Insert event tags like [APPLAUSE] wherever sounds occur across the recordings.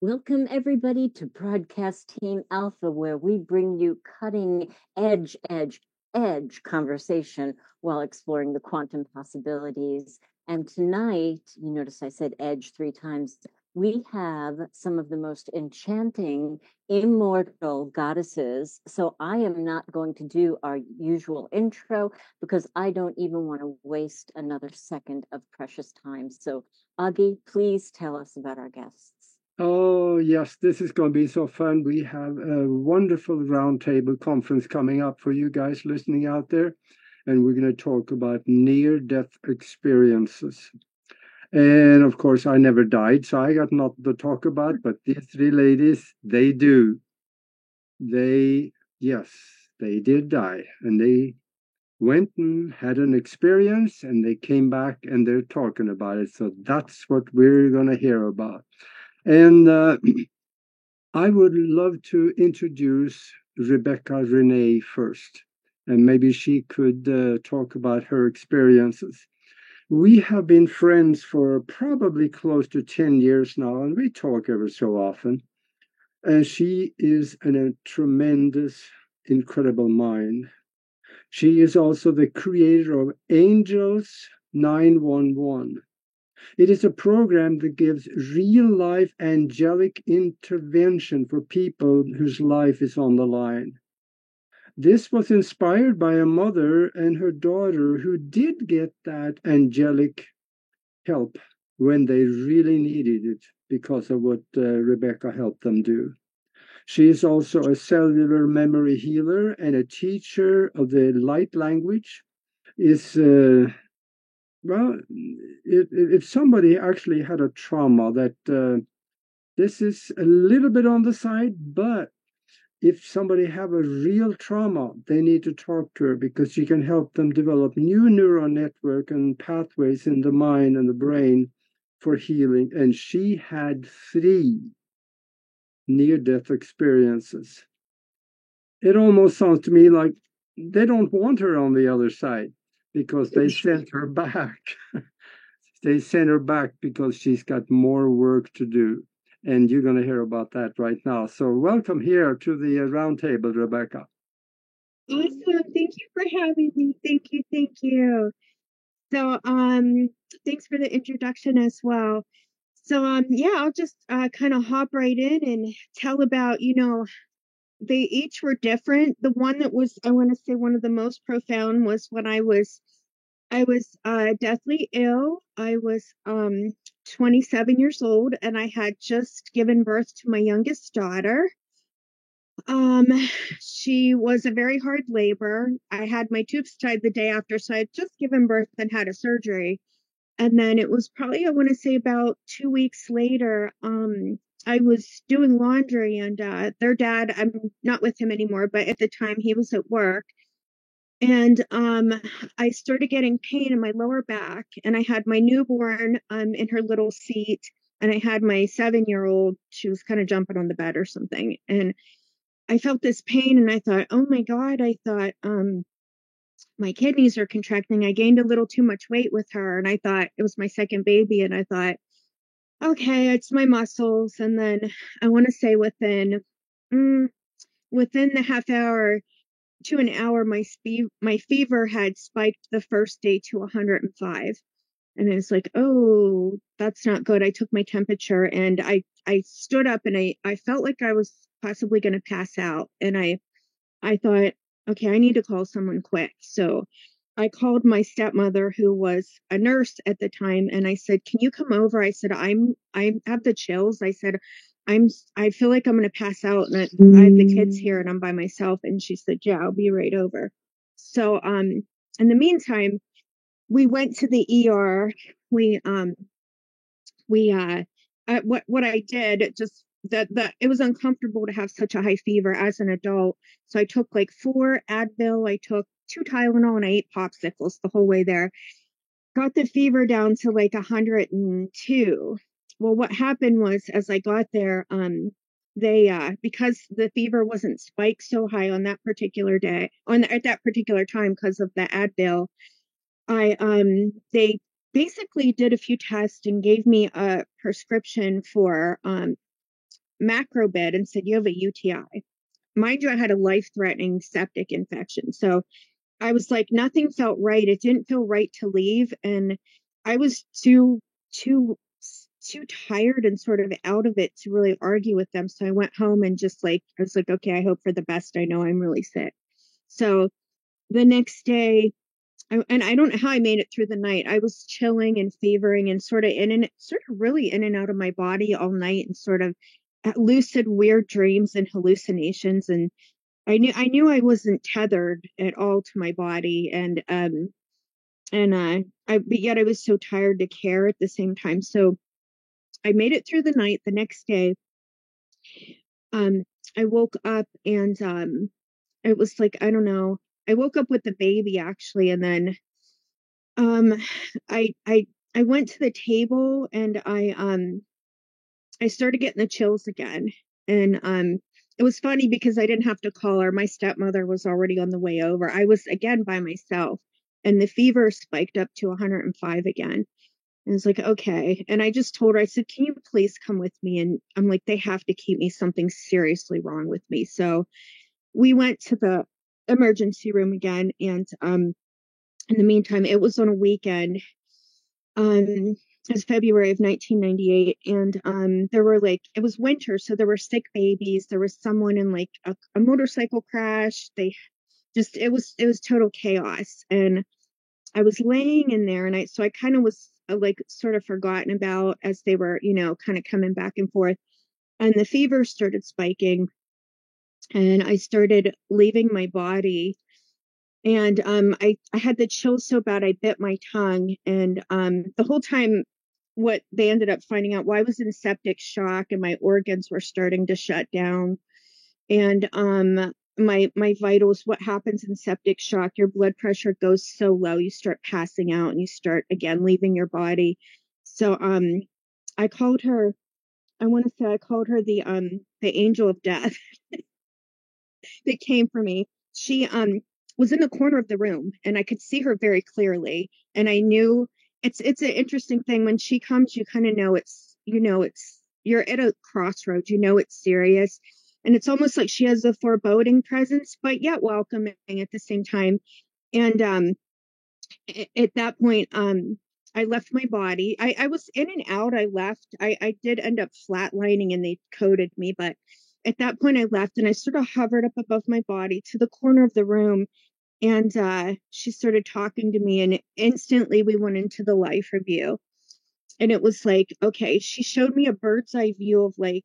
Welcome, everybody, to Broadcast Team Alpha, where we bring you cutting edge, edge, edge conversation while exploring the quantum possibilities. And tonight, you notice I said edge three times, we have some of the most enchanting, immortal goddesses. So I am not going to do our usual intro because I don't even want to waste another second of precious time. So, Augie, please tell us about our guests. Oh, yes, this is going to be so fun. We have a wonderful roundtable conference coming up for you guys listening out there. And we're going to talk about near death experiences. And of course, I never died, so I got nothing to talk about. But these three ladies, they do. They, yes, they did die. And they went and had an experience and they came back and they're talking about it. So that's what we're going to hear about. And uh, [CLEARS THROAT] I would love to introduce Rebecca Renee first, and maybe she could uh, talk about her experiences. We have been friends for probably close to 10 years now, and we talk ever so often. And she is an, a tremendous, incredible mind. She is also the creator of Angels 911 it is a program that gives real life angelic intervention for people whose life is on the line. This was inspired by a mother and her daughter who did get that angelic help when they really needed it because of what uh, Rebecca helped them do. She is also a cellular memory healer and a teacher of the light language. Is uh, well, if, if somebody actually had a trauma that uh, this is a little bit on the side, but if somebody have a real trauma, they need to talk to her because she can help them develop new neural network and pathways in the mind and the brain for healing. And she had three near-death experiences. It almost sounds to me like they don't want her on the other side because they sent her back. [LAUGHS] they sent her back because she's got more work to do. And you're going to hear about that right now. So, welcome here to the uh, roundtable, Rebecca. Awesome. Thank you for having me. Thank you. Thank you. So, um, thanks for the introduction as well. So, um, yeah, I'll just uh, kind of hop right in and tell about, you know, they each were different. The one that was, I want to say, one of the most profound was when I was, I was uh, deathly ill. I was um, 27 years old, and I had just given birth to my youngest daughter. Um, she was a very hard labor. I had my tubes tied the day after, so I had just given birth and had a surgery. And then it was probably, I want to say, about two weeks later. Um, I was doing laundry and uh, their dad, I'm not with him anymore, but at the time he was at work. And um, I started getting pain in my lower back, and I had my newborn um, in her little seat, and I had my seven year old, she was kind of jumping on the bed or something. And I felt this pain, and I thought, oh my God, I thought, um, my kidneys are contracting. I gained a little too much weight with her, and I thought it was my second baby, and I thought, okay, it's my muscles. And then I want to say within mm, within the half hour to an hour, my speed my fever had spiked the first day to 105. And I was like, oh, that's not good. I took my temperature and I I stood up and I I felt like I was possibly going to pass out. And I I thought, okay, I need to call someone quick. So I called my stepmother who was a nurse at the time and I said, "Can you come over?" I said, "I'm I have the chills." I said, "I'm I feel like I'm going to pass out and I, I have the kids here and I'm by myself." And she said, "Yeah, I'll be right over." So um in the meantime, we went to the ER. We um we uh I, what what I did just that that it was uncomfortable to have such a high fever as an adult. So I took like four Advil, I took two Tylenol and I ate popsicles the whole way there. Got the fever down to like 102. Well, what happened was as I got there, um, they uh because the fever wasn't spiked so high on that particular day on at that particular time because of the Advil, I um they basically did a few tests and gave me a prescription for um Macrobid and said, You have a UTI. Mind you, I had a life threatening septic infection. So I was like, nothing felt right. It didn't feel right to leave. And I was too, too, too tired and sort of out of it to really argue with them. So I went home and just like, I was like, okay, I hope for the best. I know I'm really sick. So the next day, I, and I don't know how I made it through the night. I was chilling and fevering and sort of in and sort of really in and out of my body all night and sort of lucid weird dreams and hallucinations and I knew I knew I wasn't tethered at all to my body and um and uh I but yet I was so tired to care at the same time. So I made it through the night. The next day, um, I woke up and um it was like, I don't know, I woke up with the baby actually, and then um I I I went to the table and I um I started getting the chills again. And um it was funny because I didn't have to call her. My stepmother was already on the way over. I was again by myself and the fever spiked up to 105 again. And it's like, okay. And I just told her, I said, can you please come with me? And I'm like, they have to keep me something seriously wrong with me. So we went to the emergency room again. And um, in the meantime, it was on a weekend. Um, was February of 1998, and um, there were like it was winter, so there were sick babies. There was someone in like a, a motorcycle crash. They just it was it was total chaos, and I was laying in there, and I so I kind of was uh, like sort of forgotten about as they were you know kind of coming back and forth, and the fever started spiking, and I started leaving my body and um, I, I had the chills so bad I bit my tongue. And um, the whole time what they ended up finding out. Why I was in septic shock and my organs were starting to shut down. And um my my vitals what happens in septic shock your blood pressure goes so low you start passing out and you start again leaving your body. So um i called her i want to say i called her the um the angel of death [LAUGHS] that came for me. She um was in the corner of the room and i could see her very clearly and i knew it's it's an interesting thing when she comes you kind of know it's you know it's you're at a crossroads you know it's serious and it's almost like she has a foreboding presence but yet welcoming at the same time and um at that point um i left my body i i was in and out i left i i did end up flatlining and they coded me but at that point i left and i sort of hovered up above my body to the corner of the room and uh, she started talking to me and instantly we went into the life review and it was like okay she showed me a bird's eye view of like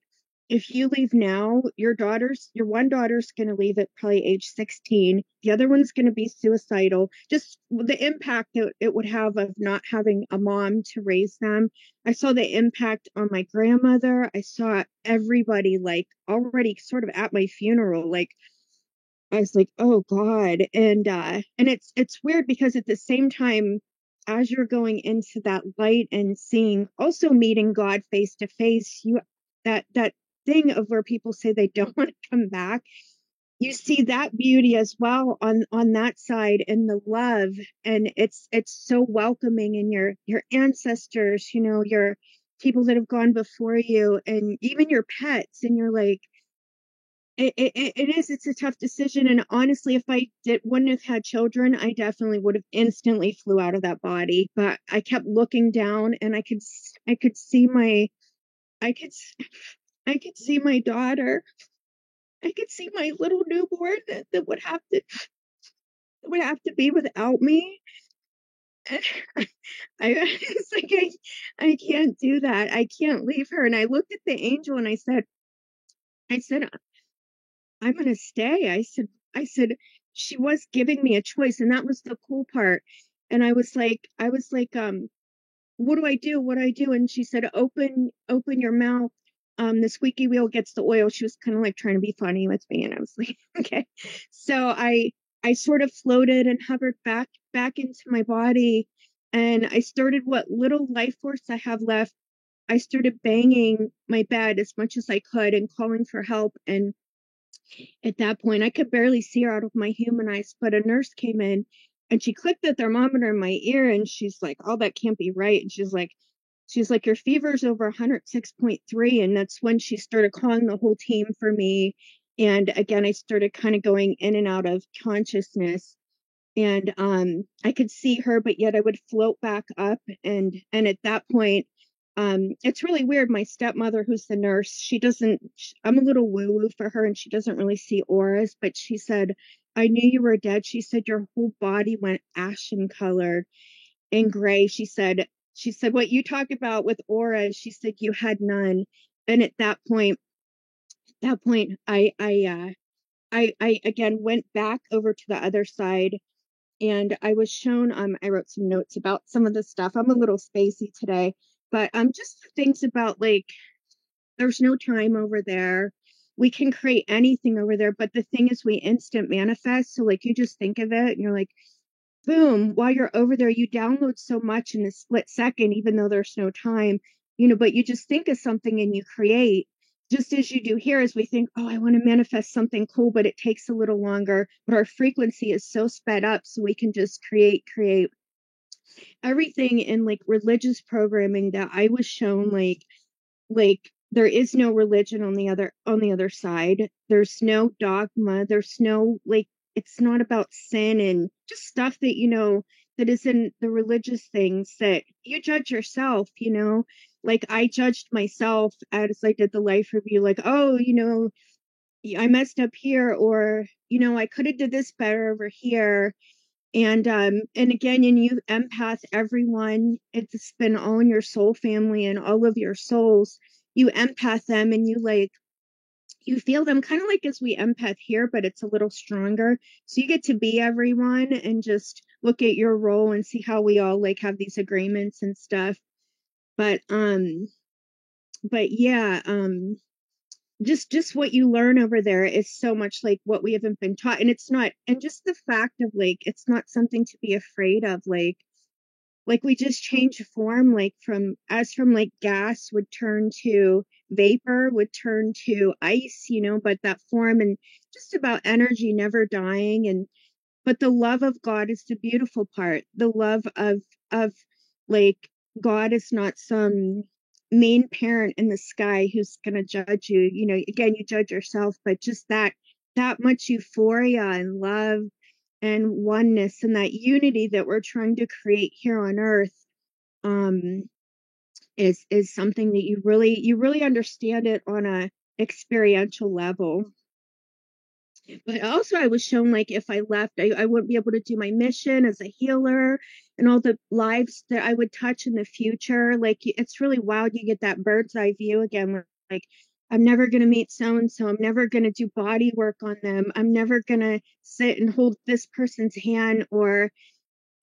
if you leave now your daughter's your one daughter's going to leave at probably age 16 the other one's going to be suicidal just the impact that it would have of not having a mom to raise them. I saw the impact on my grandmother i saw everybody like already sort of at my funeral like I was like, oh God. And uh and it's it's weird because at the same time, as you're going into that light and seeing also meeting God face to face, you that that thing of where people say they don't [LAUGHS] want to come back, you see that beauty as well on on that side and the love and it's it's so welcoming and your your ancestors, you know, your people that have gone before you and even your pets and you're like it, it, it is it's a tough decision and honestly if i did wouldn't have had children i definitely would have instantly flew out of that body but i kept looking down and i could i could see my i could i could see my daughter i could see my little newborn that, that would have to would have to be without me [LAUGHS] I, [LAUGHS] it's like I, I can't do that. I can't leave her. And I looked at the angel and I said, I said, I'm going to stay. I said, I said, she was giving me a choice. And that was the cool part. And I was like, I was like, um, what do I do? What do I do? And she said, open, open your mouth. Um, the squeaky wheel gets the oil. She was kind of like trying to be funny with me. And I was like, [LAUGHS] okay. So I, I sort of floated and hovered back, back into my body. And I started what little life force I have left. I started banging my bed as much as I could and calling for help. And at that point, I could barely see her out of my human eyes, but a nurse came in and she clicked the thermometer in my ear and she's like, Oh, that can't be right. And she's like, she's like, Your fever's over 106.3. And that's when she started calling the whole team for me. And again, I started kind of going in and out of consciousness. And um, I could see her, but yet I would float back up. And and at that point, um, it's really weird. My stepmother, who's the nurse, she doesn't. I'm a little woo woo for her, and she doesn't really see auras. But she said, "I knew you were dead." She said your whole body went ashen colored and gray. She said, she said, what you talk about with auras, she said you had none. And at that point, that point, I, I, uh, I, I again went back over to the other side and I was shown, um, I wrote some notes about some of the stuff. I'm a little spacey today, but um, just things about like, there's no time over there. We can create anything over there, but the thing is, we instant manifest. So, like, you just think of it and you're like, boom, while you're over there, you download so much in a split second, even though there's no time, you know, but you just think of something and you create just as you do here as we think oh i want to manifest something cool but it takes a little longer but our frequency is so sped up so we can just create create everything in like religious programming that i was shown mm. like like there is no religion on the other on the other side. There's no dogma. There's no like it's not about sin and just stuff that you know that is in the religious things that you judge yourself you know? Like i judged myself as i did the life review like oh you know i messed up here or you know i could have did this better over here and um and again and you empath everyone it's been all in your soul family and all of your souls you empath them and you like you feel them kind of like as we empath here, but it's a little stronger. So you get to be everyone and just look at your role and see how we all like have these agreements and stuff. But um but yeah, um just just what you learn over there is so much like what we haven't been taught and it's not and just the fact of like it's not something to be afraid of like like we just change form like from as from like gas would turn to vapor would turn to ice you know but that form and just about energy never dying and but the love of god is the beautiful part. The love of of like god is not some main parent in the sky who's going to judge you you know again you judge yourself but just that that much euphoria and love and oneness and that unity that we're trying to create here on earth um is is something that you really you really understand it on a experiential level but also i was shown like if i left I, I wouldn't be able to do my mission as a healer and all the lives that i would touch in the future like it's really wild you get that bird's eye view again like I'm never going to meet so and so. I'm never going to do body work on them. I'm never going to sit and hold this person's hand or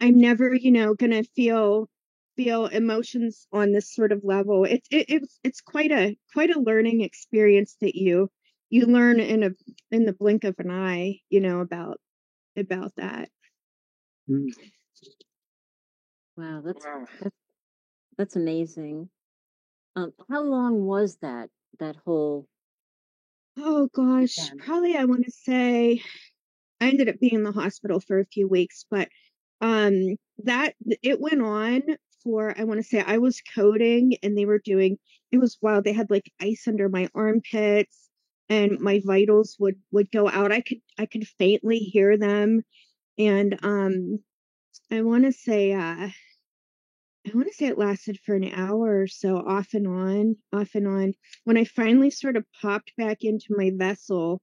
I'm never, you know, going to feel feel emotions on this sort of level. It's it, it's it's quite a quite a learning experience that you you learn in a in the blink of an eye, you know, about about that. Mm. Wow, that's wow. that's that's amazing. Um, how long was that that whole oh gosh probably i want to say i ended up being in the hospital for a few weeks but um that it went on for i want to say i was coding and they were doing it was wild they had like ice under my armpits and my vitals would would go out i could i could faintly hear them and um i want to say uh I want to say it lasted for an hour or so, off and on, off and on. When I finally sort of popped back into my vessel,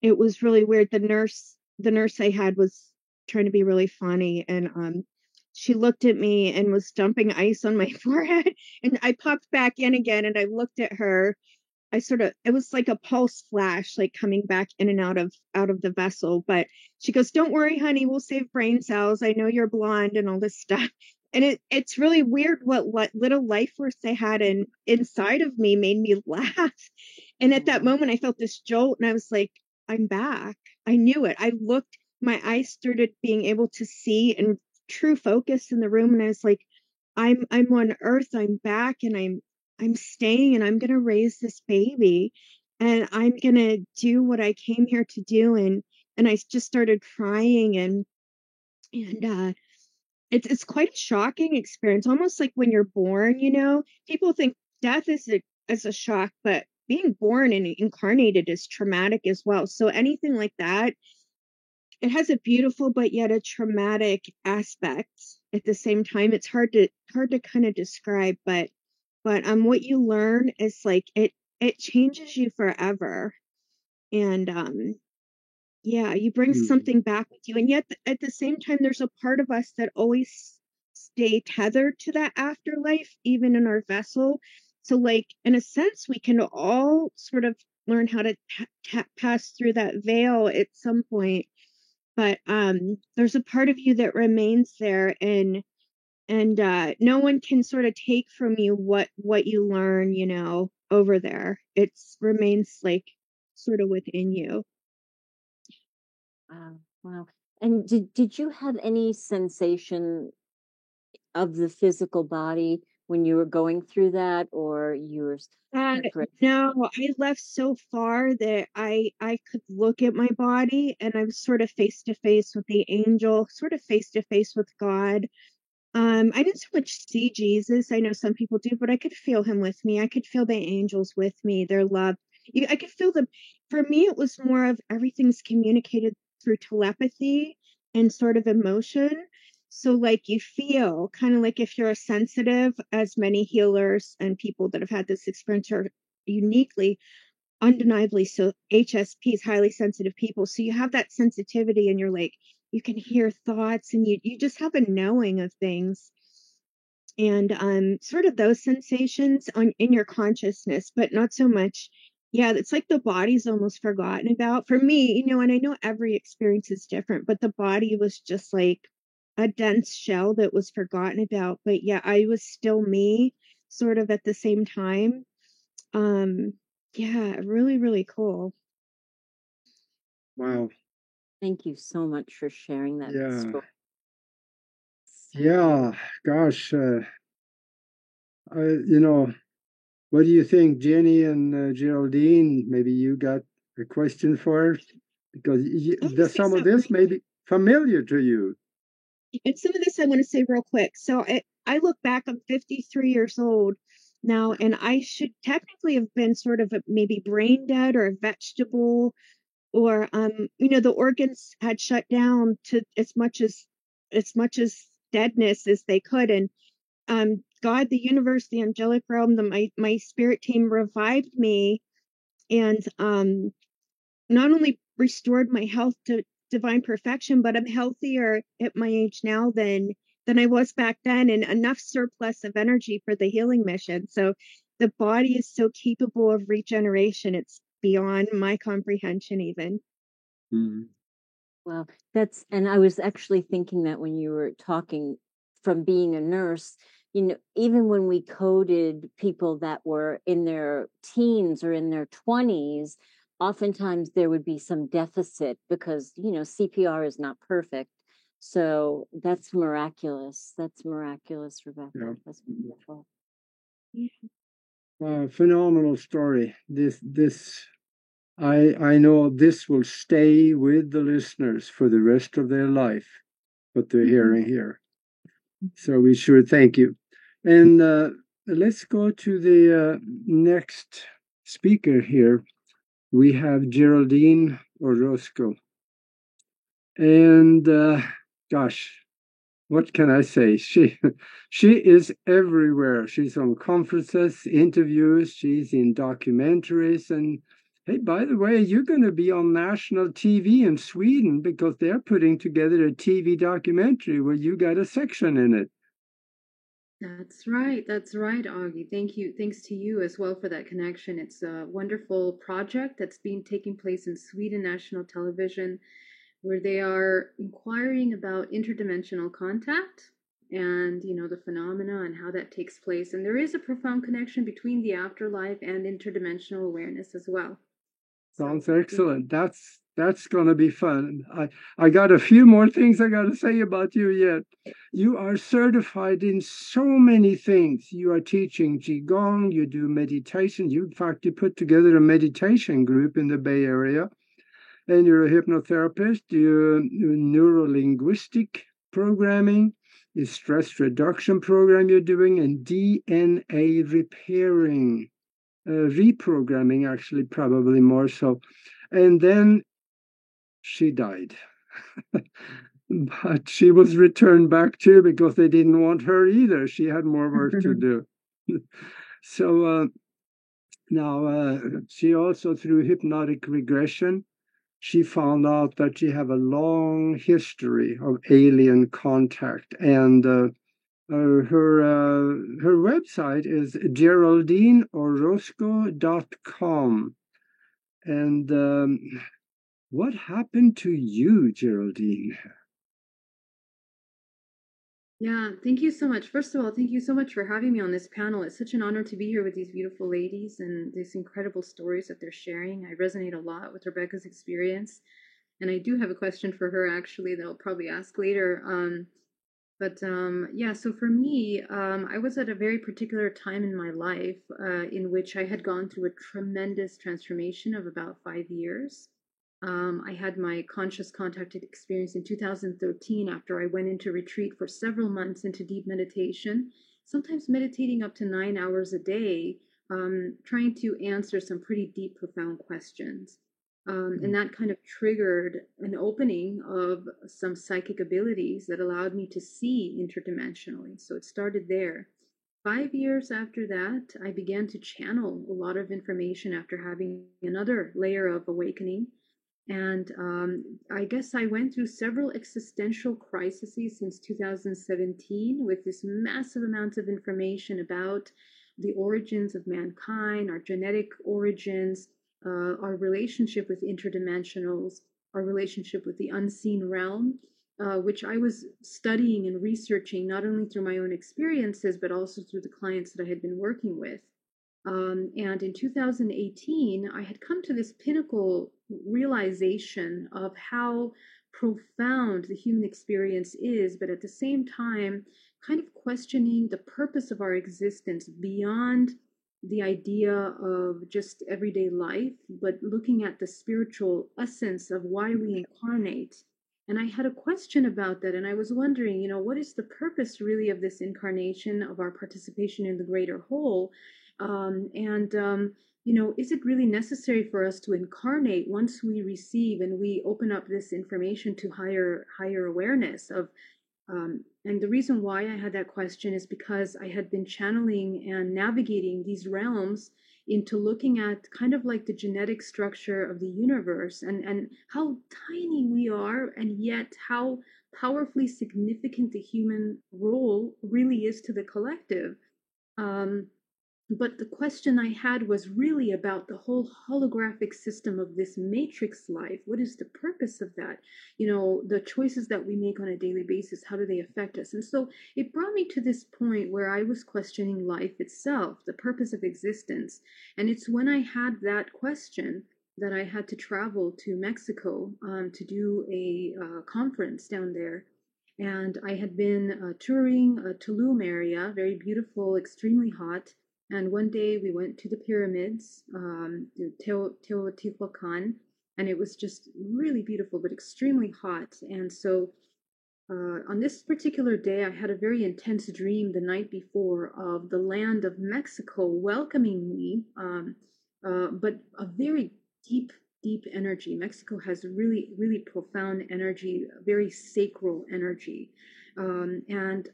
it was really weird. The nurse, the nurse I had was trying to be really funny, and um, she looked at me and was dumping ice on my [LAUGHS] forehead. And I popped back in again, and I looked at her. I sort of, it was like a pulse flash, like coming back in and out of out of the vessel. But she goes, "Don't worry, honey, we'll save brain cells. I know you're blonde and all this stuff." and it, it's really weird what, what little life force they had in inside of me made me [LAUGHS] laugh and at that mm-hmm. moment i felt this jolt and i was like i'm back i knew it i looked my eyes started being able to see and true focus in the room and i was like i'm i'm on earth i'm back and i'm i'm staying and i'm going to raise this baby and i'm going to do what i came here to do and and i just started crying and and uh it's it's quite a shocking experience, almost like when you're born. You know, people think death is a is a shock, but being born and incarnated is traumatic as well. So anything like that, it has a beautiful but yet a traumatic aspect at the same time. It's hard to hard to kind of describe, but but um what you learn is like it it changes you forever. And um yeah, you bring Mm. something back with you. And yet at the same time there's a part of us that always stay tethered to that afterlife even in our vessel. So like in a sense we can all sort of learn how to ta- ta- pass through that veil at some point but um there's a part of you that remains there and and uh no one can sort of take from you what what you learn you know over there. It's remains like sort of within you. Wow, wow. And did did you have any sensation of the physical body when you were going through that, or you were uh, no i left so far that i i could look at my body and i'm sort of face to face with the angel sort of face to face with god Um, I didn't so much see Jesus. I know some people do, but I could feel him with me. I could feel the angels with me, their love. You, I could feel them. For me, it was more of everything's communicated through telepathy and sort of emotion. So, like, you feel kind of like if you're a sensitive, as many healers and people that have had this experience are uniquely, undeniably so HSPs, highly sensitive people. So you have that sensitivity and you're like, you can hear thoughts and you you just have a knowing of things. And um sort of those sensations on in your consciousness but not so much yeah it's like the body's almost forgotten about. For me you know and i know every experience is different but the body was just like a dense shell that was forgotten about but yeah i was still me sort of at the same time. Um yeah really really cool. Wow. Thank you so much for sharing that Yeah. story. Yeah. Gosh. Uh, I, you know, what do you think, Jenny and uh, Geraldine? Maybe you got a question for us because y- the, say some of something. this may be familiar to you. and some of this I want to say real quick. So I, I look back, I'm 53 years old now, and I should technically have been sort of a, maybe brain dead or a vegetable, or um, you know, the organs had shut down to as much as as much as deadness as they could, and um, God, the universe, the angelic realm, the my my spirit team revived me, and um, not only restored my health to divine perfection, but I'm healthier at my age now than than I was back then, and enough surplus of energy for the healing mission. So the body is so capable of regeneration; it's beyond my comprehension, even. Mm. Well, that's, and I was actually thinking that when you were talking from being a nurse, you know, even when we coded people that were in their teens or in their 20s, oftentimes there would be some deficit because, you know, CPR is not perfect. So that's miraculous. That's miraculous, Rebecca. Yeah. That's wonderful. Phenomenal story. This this I I know this will stay with the listeners for the rest of their life, what they're hearing here. So we sure thank you. And uh, let's go to the uh, next speaker here. We have Geraldine Orozco. And uh, gosh, what can I say? She [LAUGHS] she is everywhere. She's on conferences, interviews, she's in documentaries, and hey, by the way, you're going to be on national TV in Sweden because they're putting together a TV documentary where you got a section in it. That's right. That's right, Augie. Thank you. Thanks to you as well for that connection. It's a wonderful project that's been taking place in Sweden National Television, where they are inquiring about interdimensional contact and you know the phenomena and how that takes place. And there is a profound connection between the afterlife and interdimensional awareness as well. So, Sounds yeah. excellent. That's that's going to be fun. I I got a few more things I got to say about you yet. You are certified in so many things. You are teaching qigong. You do meditation. You in fact you put together a meditation group in the Bay Area, and you're a hypnotherapist. You neurolinguistic programming. the stress reduction program you're doing and DNA repairing, uh, reprogramming, actually, probably more so. And then she died. [LAUGHS] but she was returned back too because they didn't want her either. She had more work to [LAUGHS] do. [LAUGHS] so uh, now uh, she also, through hypnotic regression, she found out that she have a long history of alien contact and uh, uh, her uh, her website is geraldineorozco.com and um, what happened to you geraldine yeah, thank you so much. First of all, thank you so much for having me on this panel. It's such an honor to be here with these beautiful ladies and these incredible stories that they're sharing. I resonate a lot with Rebecca's experience. And I do have a question for her actually that I'll probably ask later. Um, but um, yeah, so for me, um, I was at a very particular time in my life uh, in which I had gone through a tremendous transformation of about five years. Um, I had my conscious contacted experience in 2013 after I went into retreat for several months into deep meditation, sometimes meditating up to nine hours a day, um, trying to answer some pretty deep, profound questions. Um, and that kind of triggered an opening of some psychic abilities that allowed me to see interdimensionally. So it started there. Five years after that, I began to channel a lot of information after having another layer of awakening and um, I guess I went through several existential crises since 2017 with this massive amount of information about the origins of mankind, our genetic origins, uh, our relationship with interdimensionals, our relationship with the unseen realm, uh, which I was studying and researching not only through my own experiences, but also through the clients that I had been working with. Um, and in 2018, I had come to this pinnacle realization of how profound the human experience is, but at the same time, kind of questioning the purpose of our existence beyond the idea of just everyday life, but looking at the spiritual essence of why we incarnate. And I had a question about that, and I was wondering, you know, what is the purpose really of this incarnation, of our participation in the greater whole? Um, and, um, you know, is it really necessary for us to incarnate once we receive and we open up this information to higher higher awareness of um, and the reason why I had that question is because I had been channeling and navigating these realms into looking at kind of like the genetic structure of the universe and, and how tiny we are, and yet how powerfully significant the human role really is to the collective. Um, but the question I had was really about the whole holographic system of this matrix life. What is the purpose of that? You know, the choices that we make on a daily basis, how do they affect us? And so it brought me to this point where I was questioning life itself, the purpose of existence. And it's when I had that question that I had to travel to Mexico um, to do a uh, conference down there and I had been uh, touring a Tulum area, very beautiful, extremely hot, and one day we went to the pyramids, um, Teotihuacan, and it was just really beautiful, but extremely hot. And so uh, on this particular day, I had a very intense dream the night before of the land of Mexico welcoming me, um, uh, but a very deep, deep energy. Mexico has really, really profound energy, very sacral energy. Um, and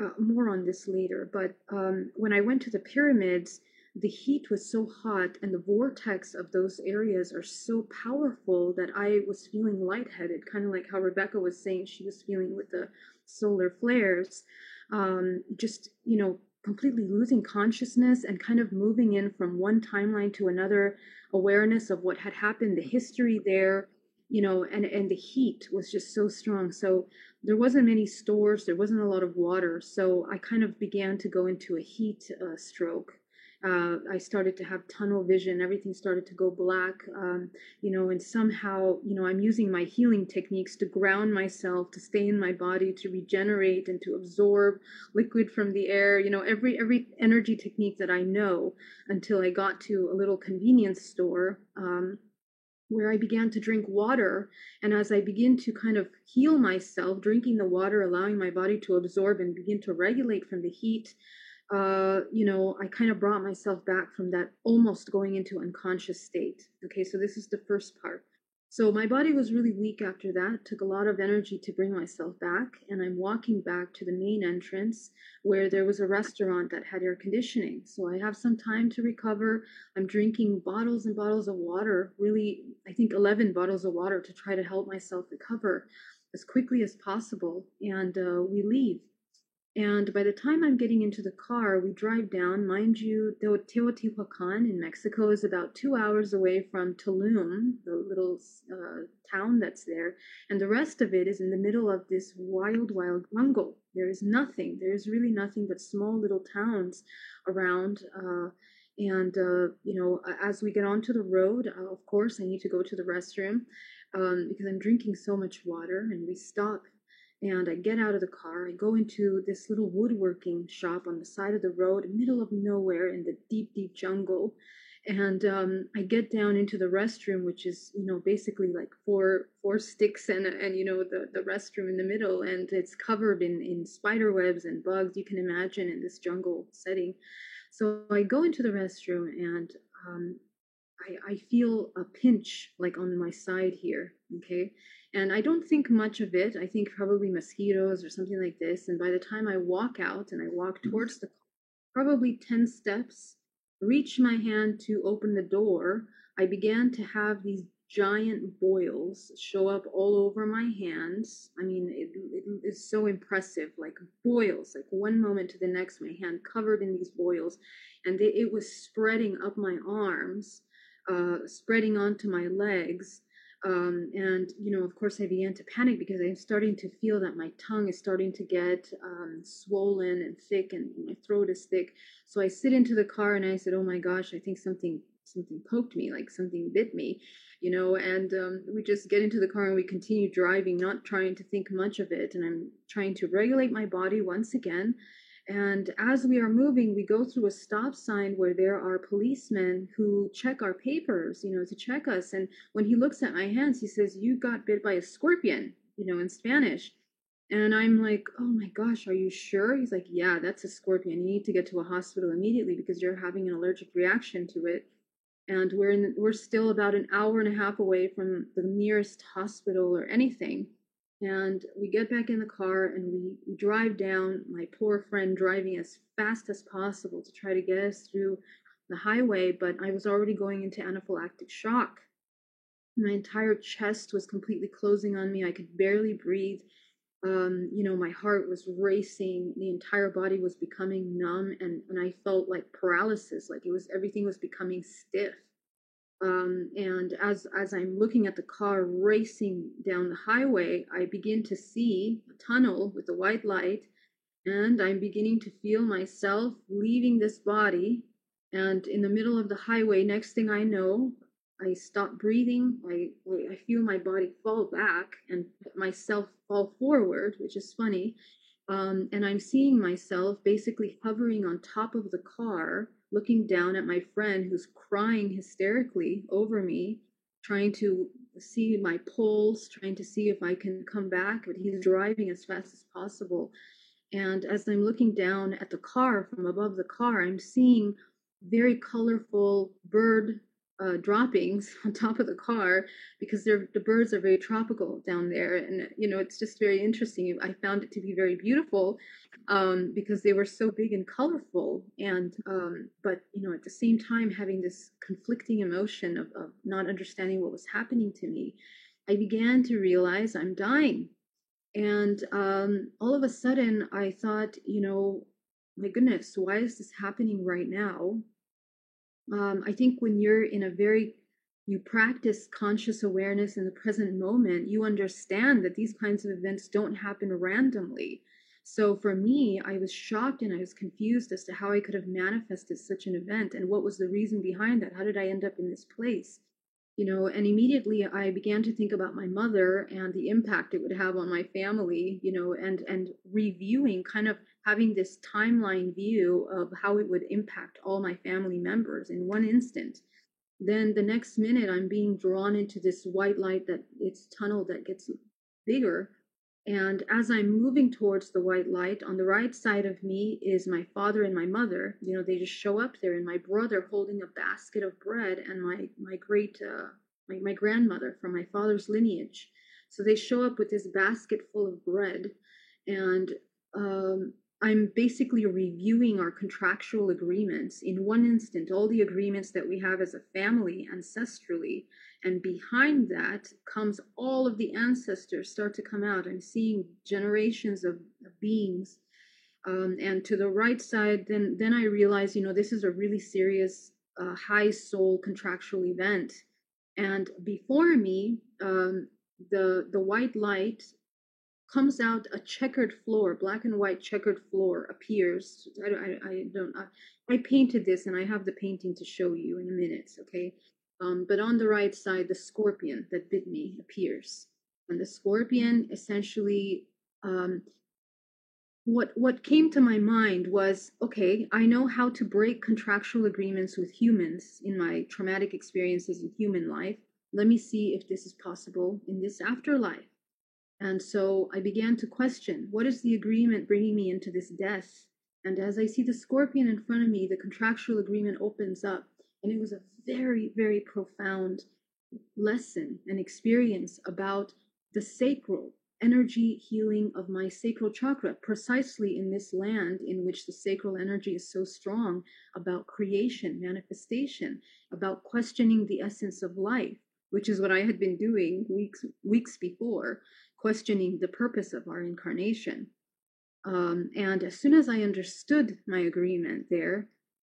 uh, more on this later, but um, when I went to the pyramids, the heat was so hot and the vortex of those areas are so powerful that I was feeling lightheaded, kind of like how Rebecca was saying she was feeling with the solar flares. Um, just, you know, completely losing consciousness and kind of moving in from one timeline to another, awareness of what had happened, the history there, you know, and, and the heat was just so strong. So there wasn't many stores, there wasn't a lot of water. So I kind of began to go into a heat uh, stroke. Uh, I started to have tunnel vision. Everything started to go black, um, you know, and somehow, you know, I'm using my healing techniques to ground myself, to stay in my body, to regenerate and to absorb liquid from the air. You know, every every energy technique that I know until I got to a little convenience store. Um, where I began to drink water. And as I begin to kind of heal myself, drinking the water, allowing my body to absorb and begin to regulate from the heat, uh, you know, I kind of brought myself back from that almost going into unconscious state. Okay, so this is the first part. So my body was really weak after that, took a lot of energy to bring myself back. And I'm walking back to the main entrance where there was a restaurant that had air conditioning. So I have some time to recover. I'm drinking bottles and bottles of water, really, I think 11 bottles of water to try to help myself recover as quickly as possible. And uh, we leave. And by the time I'm getting into the car, we drive down. Mind you, Teotihuacan in Mexico is about two hours away from Tulum, the little uh, town that's there. And the rest of it is in the middle of this wild, wild jungle. There is nothing. There's really nothing but small little towns around. Uh, and, uh, you know, as we get onto the road, uh, of course, I need to go to the restroom um, because I'm drinking so much water. And we stop and I get out of the car. I go into this little woodworking shop on the side of the road, middle of nowhere in the deep, deep jungle. And um, I get down into the restroom, which is, you know, basically like four four sticks and and you know the the restroom in the middle, and it's covered in in spider webs and bugs. You can imagine in this jungle setting. So I go into the restroom and um, I, I feel a pinch like on my side here. Okay. And I don't think much of it. I think probably mosquitoes or something like this. And by the time I walk out and I walk mm-hmm. towards the probably 10 steps, reach my hand to open the door, I began to have these giant boils show up all over my hands. I mean, it, it is so impressive, like boils, like one moment to the next, my hand covered in these boils, and they, it was spreading up my arms, uh, spreading onto my legs. Um, and, you know, of course, I began to panic because I'm starting to feel that my tongue is starting to get um, swollen and thick, and my throat is thick. So I sit into the car and I said, "Oh my gosh, I think something something poked me, like something bit me." You know, and um, we just get into the car and we continue driving, not trying to think much of it. And I'm trying to regulate my body once again and as we are moving, we go through a stop sign where there are policemen who check our papers, you know, to check us. And when he looks at my hands, he says, You got bit by a scorpion, you know, in Spanish. And I'm like, Oh my gosh, are you sure? He's like, Yeah, that's a scorpion. You need to get to a hospital immediately because you're having an allergic reaction to it. And we're in, we're still about an hour and a half away from the nearest hospital or anything. And we get back in the car and we, drive down, my poor friend driving as fast as possible to try to get us through the highway, but I was already going into anaphylactic shock. My entire chest was completely closing on me. I could barely breathe. Um, you know, my heart was racing. The entire body was becoming numb, and, and I felt like paralysis, like it was everything was becoming stiff. Um, and as as I'm looking at the car racing down the highway, I begin to see a tunnel with a white light, and I'm beginning to feel myself leaving this body. And in the middle of the highway, next thing I know, I stop breathing. I I feel my body fall back and myself fall forward, which is funny. Um, and I'm seeing myself basically hovering on top of the car looking down at my friend who's crying hysterically over me, trying to see my pulse, trying to see if I can come back, but he's driving as fast as possible. And as I'm looking down at the car from above the car, I'm seeing very colorful bird uh, droppings [LAUGHS] on top of the car because the birds are very tropical down there, and you know it's just very interesting. I found it to be very beautiful um, because they were so big and colorful, and um, but you know at the same time having this conflicting emotion of, of not understanding what was happening to me, I began to realize I'm dying, and um, all of a sudden I thought, you know, my goodness, why is this happening right now? Um, I think when you're in a very you practice conscious awareness in the present moment, you understand that these kinds of events don't happen randomly. So for me, I was shocked and I was confused as to how I could have manifested such an event and what was the reason behind that. How did I end up in this place? You know, and immediately I began to think about my mother and the impact it would have on my family, you know, and and reviewing kind of having this timeline view of how it would impact all my family members in one instant. then the next minute I'm being drawn into this white light that it's tunnel that gets bigger. And as I'm moving towards the white light, on the right side of me is my father and my mother. You know, they just show up there, and my brother holding a basket of bread, and my my great uh, my my grandmother from my father's lineage. So they show up with this basket full of bread, and um, I'm basically reviewing our contractual agreements. In one instant, all the agreements that we have as a family ancestrally. And behind that comes all of the ancestors start to come out. I'm seeing generations of, beings. Um, and to the right side, then then I realize, you know, this is a really serious, uh, high soul contractual event. And before me, um, the the white light comes out a checkered floor, black and white checkered floor appears. I, I, I don't, I, I, painted this and I have the painting to show you in a minute, okay? Um, but on the right side, the scorpion that bit me appears. And the scorpion essentially, um, what, what came to my mind was okay, I know how to break contractual agreements with humans in my traumatic experiences in human life. Let me see if this is possible in this afterlife and so I began to question what is the agreement bringing me into this death? And as I see the scorpion in front of me, the contractual agreement opens up. And it was a very, very profound lesson and experience about the sacral energy healing of my sacral chakra, precisely in this land in which the sacral energy is so strong about creation, manifestation, about questioning the essence of life, which is what I had been doing weeks weeks before questioning the purpose of our incarnation. Um, and as soon as I understood my agreement there,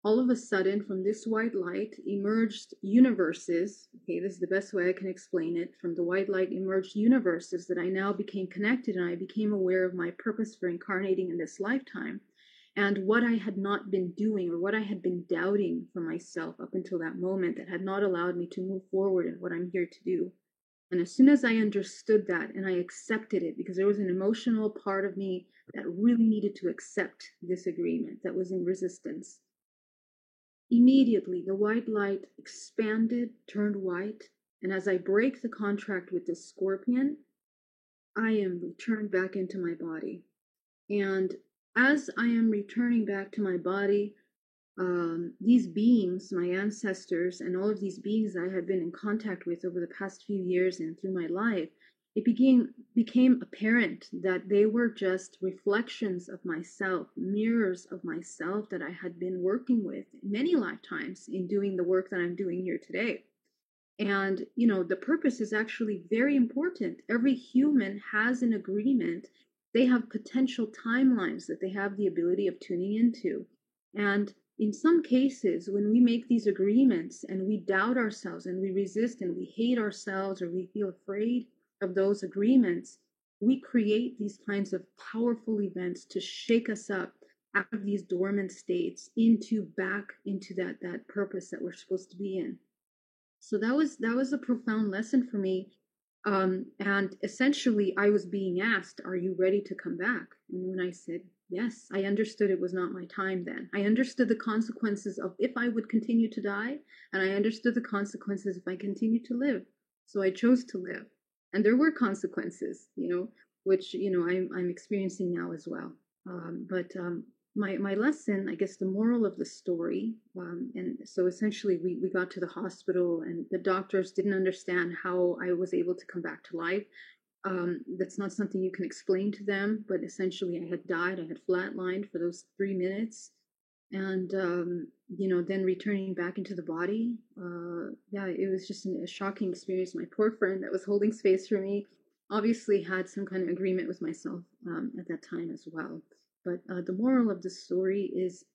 all of a sudden, from this white light emerged universes. Okay, this is the best way I can explain it. From the white light emerged universes that I now became connected and I became aware of my purpose for incarnating in this lifetime and what I had not been doing or what I had been doubting for myself up until that moment that had not allowed me to move forward in what I'm here to do. And as soon as I understood that and I accepted it, because there was an emotional part of me that really needed to accept this agreement that was in resistance, immediately the white light expanded, turned white, and as I break the contract with this scorpion, I am returned back into my body. And as I am returning back to my body, um, these beings, my ancestors, and all of these beings I had been in contact with over the past few years and through my life, it became became apparent that they were just reflections of myself, mirrors of myself that I had been working with many lifetimes in doing the work that I'm doing here today. And you know, the purpose is actually very important. Every human has an agreement. They have potential timelines that they have the ability of tuning into. And in some cases, when we make these agreements and we doubt ourselves and we resist and we hate ourselves or we feel afraid of those agreements, we create these kinds of powerful events to shake us up out of these dormant states into back into that that purpose that we're supposed to be in. So that was that was a profound lesson for me. Um, and essentially, I was being asked, "Are you ready to come back?" And when I said Yes, I understood it was not my time then. I understood the consequences of if I would continue to die, and I understood the consequences if I continued to live. So I chose to live. And there were consequences, you know, which, you know, I'm, I'm experiencing now as well. Um, but um, my, my lesson, I guess the moral of the story, um, and so essentially we, we got to the hospital and the doctors didn't understand how I was able to come back to life. Um, that's not something you can explain to them, but essentially, I had died. I had flatlined for those three minutes, and um, you know, then returning back into the body. Uh, yeah, it was just a shocking experience. My poor friend that was holding space for me obviously had some kind of agreement with myself um, at that time as well. But uh, the moral of the story is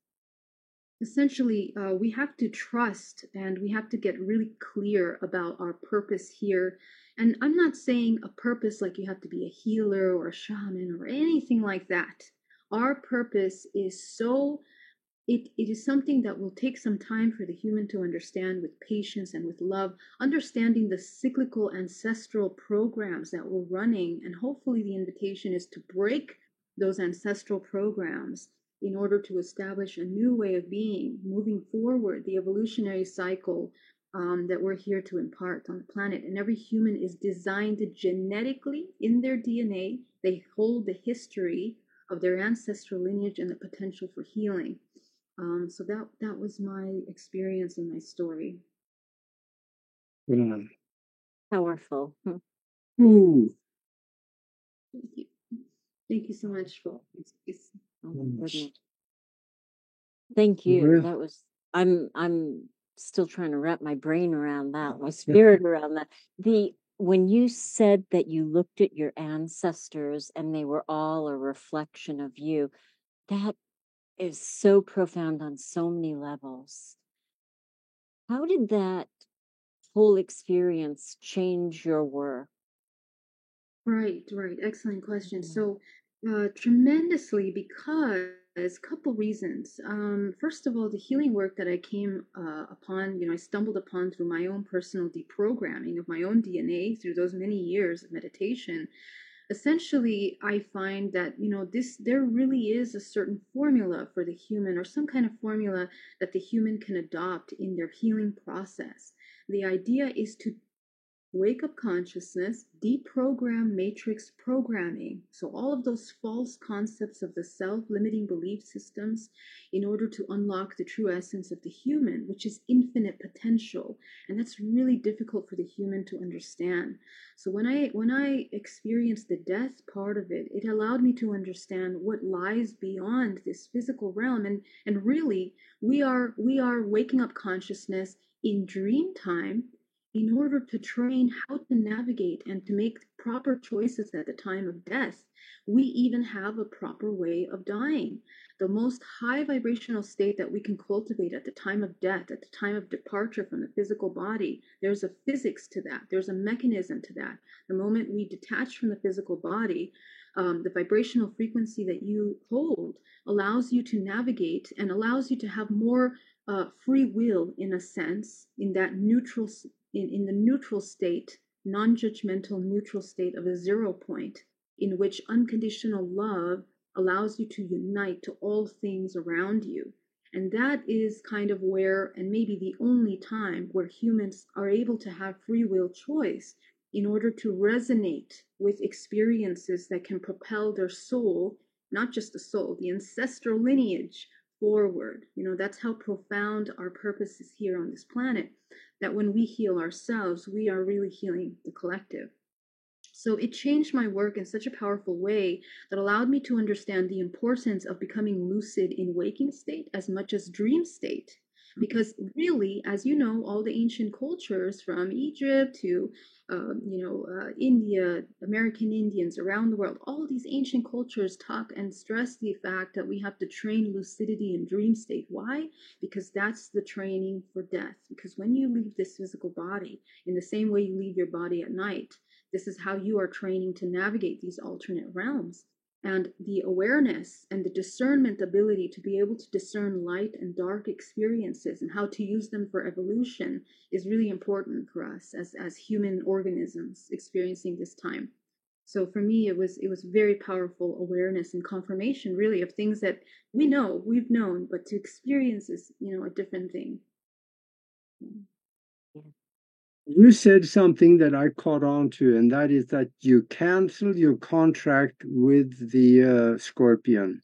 essentially uh, we have to trust and we have to get really clear about our purpose here and I'm not saying a purpose like you have to be a healer or a shaman or anything like that. Our purpose is so, it, it is something that will take some time for the human to understand with patience and with love, understanding the cyclical ancestral programs that we're running. And hopefully, the invitation is to break those ancestral programs in order to establish a new way of being, moving forward the evolutionary cycle um, that we're here to impart on the planet. And every human is designed genetically in their DNA. They hold the history of their ancestral lineage and the potential for healing. Um, so that that was my experience and my story. Yeah. Powerful. Hmm. Ooh. Thank you. Thank you so much for this. Oh my Mm. goodness. Thank you. Yeah. That was I'm I'm still trying to wrap my brain around that, my spirit around that. The when you said that you looked at your ancestors and they were all a reflection of you, that is so profound on so many levels. How did that whole experience change your work? Right, right. Excellent question. So, uh, tremendously because a couple reasons. Um, first of all, the healing work that I came uh, upon, you know, I stumbled upon through my own personal deprogramming of my own DNA through those many years of meditation. Essentially, I find that you know this there really is a certain formula for the human, or some kind of formula that the human can adopt in their healing process. The idea is to wake up consciousness, deprogram matrix programming. So, all of those false concepts of the self limiting belief systems in order to unlock the true essence of the human, which is infinite potential. And that's really difficult for the human to understand. So, when I, when I experienced the death part of it, it allowed me to understand what lies beyond this physical realm. And, and really, we are, we are waking up consciousness in dream time in order to train how to navigate and to make proper choices at the time of death, we even have a proper way of dying. The most high vibrational state that we can cultivate at the time of death, at the time of departure from the physical body, there's a physics to that, there's a mechanism to that. The moment we detach from the physical body, um, the vibrational frequency that you hold allows you to navigate and allows you to have more uh, free will in a sense in that neutral in, in the neutral state, non judgmental neutral state of a zero point, in which unconditional love allows you to unite to all things around you. And that is kind of where, and maybe the only time, where humans are able to have free will choice in order to resonate with experiences that can propel their soul, not just the soul, the ancestral lineage forward. You know, that's how profound our purpose is here on this planet. That when we heal ourselves, we are really healing the collective. So it changed my work in such a powerful way that allowed me to understand the importance of becoming lucid in waking state as much as dream state. Because really, as you know, all the ancient cultures from Egypt to uh, you know, uh, India, American Indians around the world, all these ancient cultures talk and stress the fact that we have to train lucidity and dream state. Why? Because that's the training for death. Because when you leave this physical body, in the same way you leave your body at night, this is how you are training to navigate these alternate realms and the awareness and the discernment ability to be able to discern light and dark experiences and how to use them for evolution is really important for us as, as human organisms experiencing this time. So for me it was it was very powerful awareness and confirmation really of things that we know we've known but to experience is you know a different thing You said something that I caught on to, and that is that you cancel your contract with the uh, scorpion.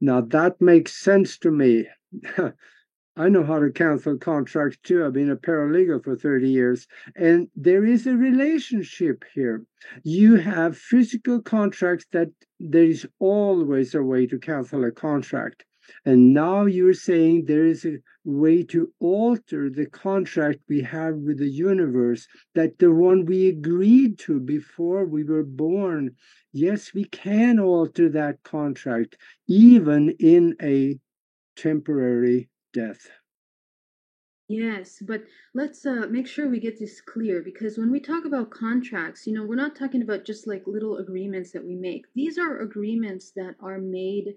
Now that makes sense to me. [LAUGHS] I know how to cancel contracts too. I've been a paralegal for 30 years. And there is a relationship here. You have physical contracts that there is always a way to cancel a contract. And now you're saying there is a way to alter the contract we have with the universe, that the one we agreed to before we were born. Yes, we can alter that contract, even in a temporary death. Yes, but let's uh, make sure we get this clear because when we talk about contracts, you know, we're not talking about just like little agreements that we make. These are agreements that are made.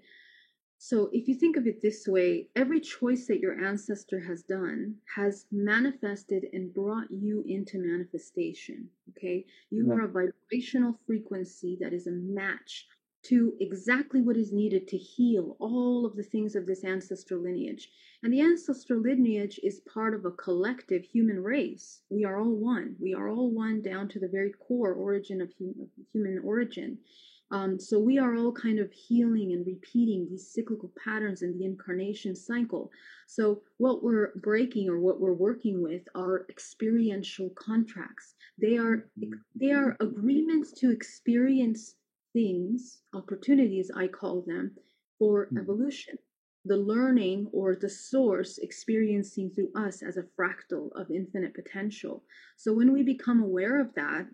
So if you think of it this way, every choice that your ancestor has done has manifested and brought you into manifestation. Okay. You Yeah. are a vibrational frequency that is a match to exactly what is needed to heal all of the things of this ancestral lineage. And the ancestral lineage is part of a collective human race. We are all one. We are all one down to the very core origin of human origin. Um, so we are all kind of healing and repeating these cyclical patterns in the incarnation cycle. So what we're breaking or what we're working with are experiential contracts. They are they are agreements to experience things, opportunities I call them, for mm-hmm. evolution. The learning or the source experiencing through us as a fractal of infinite potential. So when we become aware of that,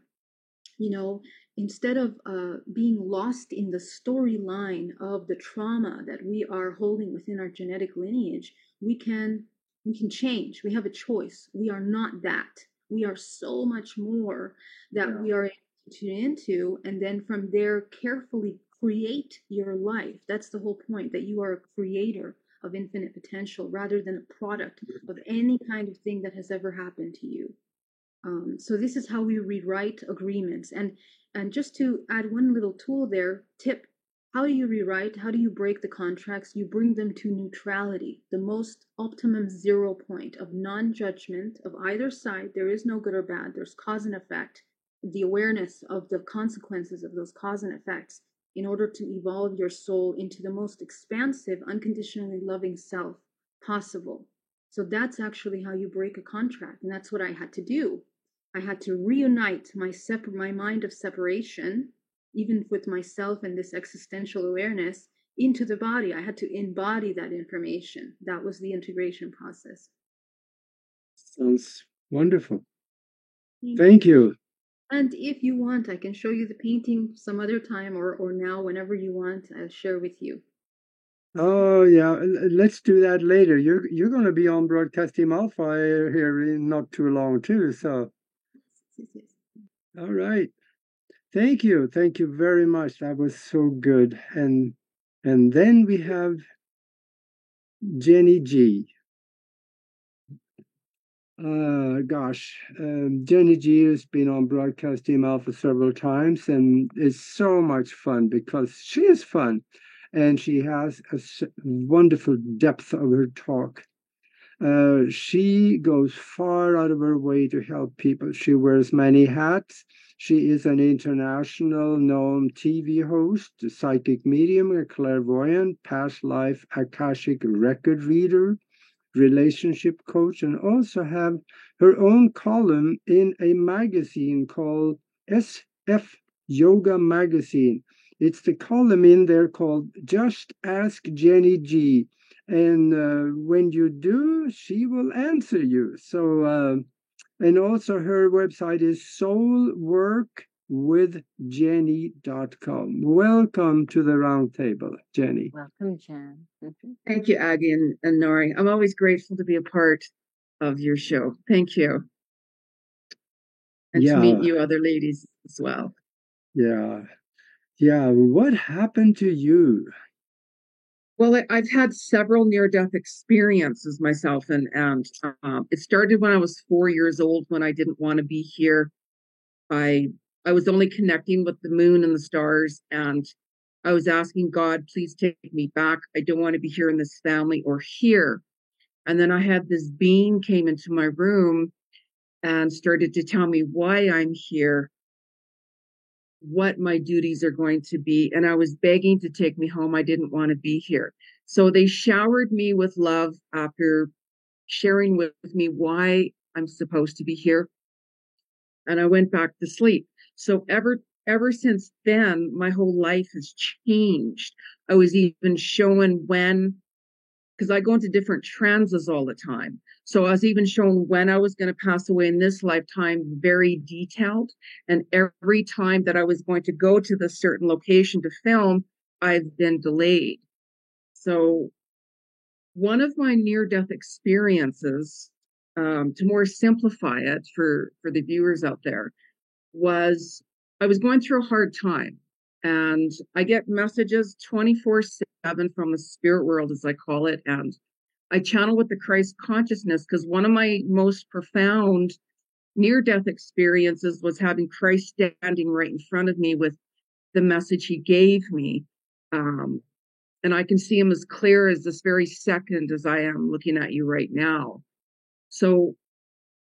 you know, instead of uh, being lost in the storyline of the trauma that we are holding within our genetic lineage we can we can change. We have a choice. We are not that. We are so much more that yeah. we are tuned into and then from there carefully create your life. That's the whole point that you are a creator of infinite potential rather than a product of any kind of thing that has ever happened to you um, so this is how we rewrite agreements and and just to add one little tool there, tip how do you rewrite? How do you break the contracts? You bring them to neutrality, the most optimum zero point of non judgment of either side. There is no good or bad, there's cause and effect, the awareness of the consequences of those cause and effects in order to evolve your soul into the most expansive, unconditionally loving self possible. So that's actually how you break a contract. And that's what I had to do. I had to reunite my separ- my mind of separation, even with myself and this existential awareness, into the body. I had to embody that information. That was the integration process. Sounds wonderful. Thank, Thank you. you. And if you want, I can show you the painting some other time or, or now, whenever you want, I'll share with you. Oh yeah, let's do that later. You're you're going to be on Broadcast Team Alpha here in not too long too, so all right. Thank you. Thank you very much. That was so good. And and then we have Jenny G. Uh, gosh, um, Jenny G has been on Broadcast Team Alpha several times, and it's so much fun because she is fun, and she has a wonderful depth of her talk. Uh, she goes far out of her way to help people. She wears many hats. She is an international known TV host, psychic medium, a clairvoyant, past life Akashic record reader, relationship coach, and also have her own column in a magazine called SF Yoga Magazine. It's the column in there called Just Ask Jenny G and uh, when you do she will answer you. So uh, and also her website is soulworkwithjenny.com welcome to the round table jenny. Welcome jen. Mm-hmm. thank you aggie and, and nori. I'm always grateful to be a part of your show. Thank you. And yeah. to meet you other ladies as well. Yeah. Yeah. What happened to you well, I've had several near death experiences myself, and and um, it started when I was four years old when I didn't want to be here. I I was only connecting with the moon and the stars, and I was asking God, please take me back. I don't want to be here in this family or here. And then I had this being came into my room and started to tell me why I'm here what my duties are going to be. And I was begging to take me home. I didn't want to be here. So they showered me with love after sharing with me why I'm supposed to be here. And I went back to sleep. So ever ever since then, my whole life has changed. I was even shown when because I go into different trances all the time. So I was even shown when I was going to pass away in this lifetime, very detailed. And every time that I was going to go to the certain location to film, I've been delayed. So one of my near death experiences, um, to more simplify it for, for the viewers out there, was I was going through a hard time. And I get messages 24 7 from the spirit world, as I call it. And I channel with the Christ consciousness because one of my most profound near death experiences was having Christ standing right in front of me with the message he gave me. Um, and I can see him as clear as this very second as I am looking at you right now. So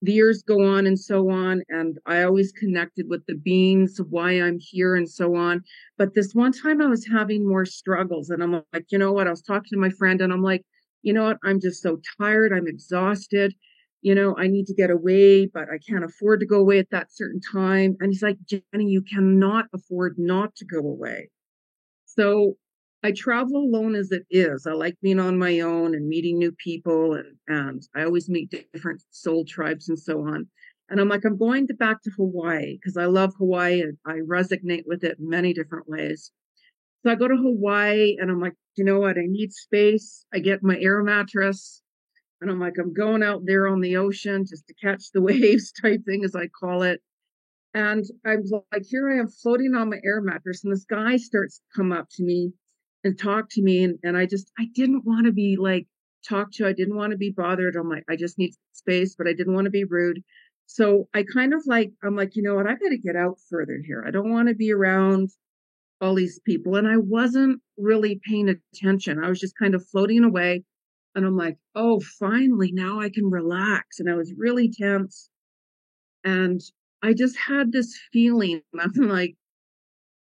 the years go on and so on and i always connected with the beings why i'm here and so on. But this one time i was having more struggles and i'm like you know what? I was talking to my friend and i'm like you know what? I'm just so tired. I'm exhausted. You know i need to get away but i can't afford to go away at that certain time. And he's like jenny you cannot afford not to go away. So I travel alone as it is. I like being on my own and meeting new people, and, and I always meet different soul tribes and so on. And I'm like, I'm going to back to Hawaii because I love Hawaii and I resonate with it many different ways. So I go to Hawaii and I'm like, you know what? I need space. I get my air mattress and I'm like, I'm going out there on the ocean just to catch the [LAUGHS] waves type thing, as I call it. And I'm like, here I am floating on my air mattress, and this guy starts to come up to me and talk to me and, and i just i didn't want to be like talked to i didn't want to be bothered i'm like i just need space but i didn't want to be rude. So i kind of like i'm like you know what? I got to get out further here. I don't want to be around all these people and i wasn't really paying attention. I was just kind of floating away and i'm like oh finally now i can relax and i was really tense. And i just had this feeling [LAUGHS] i'm like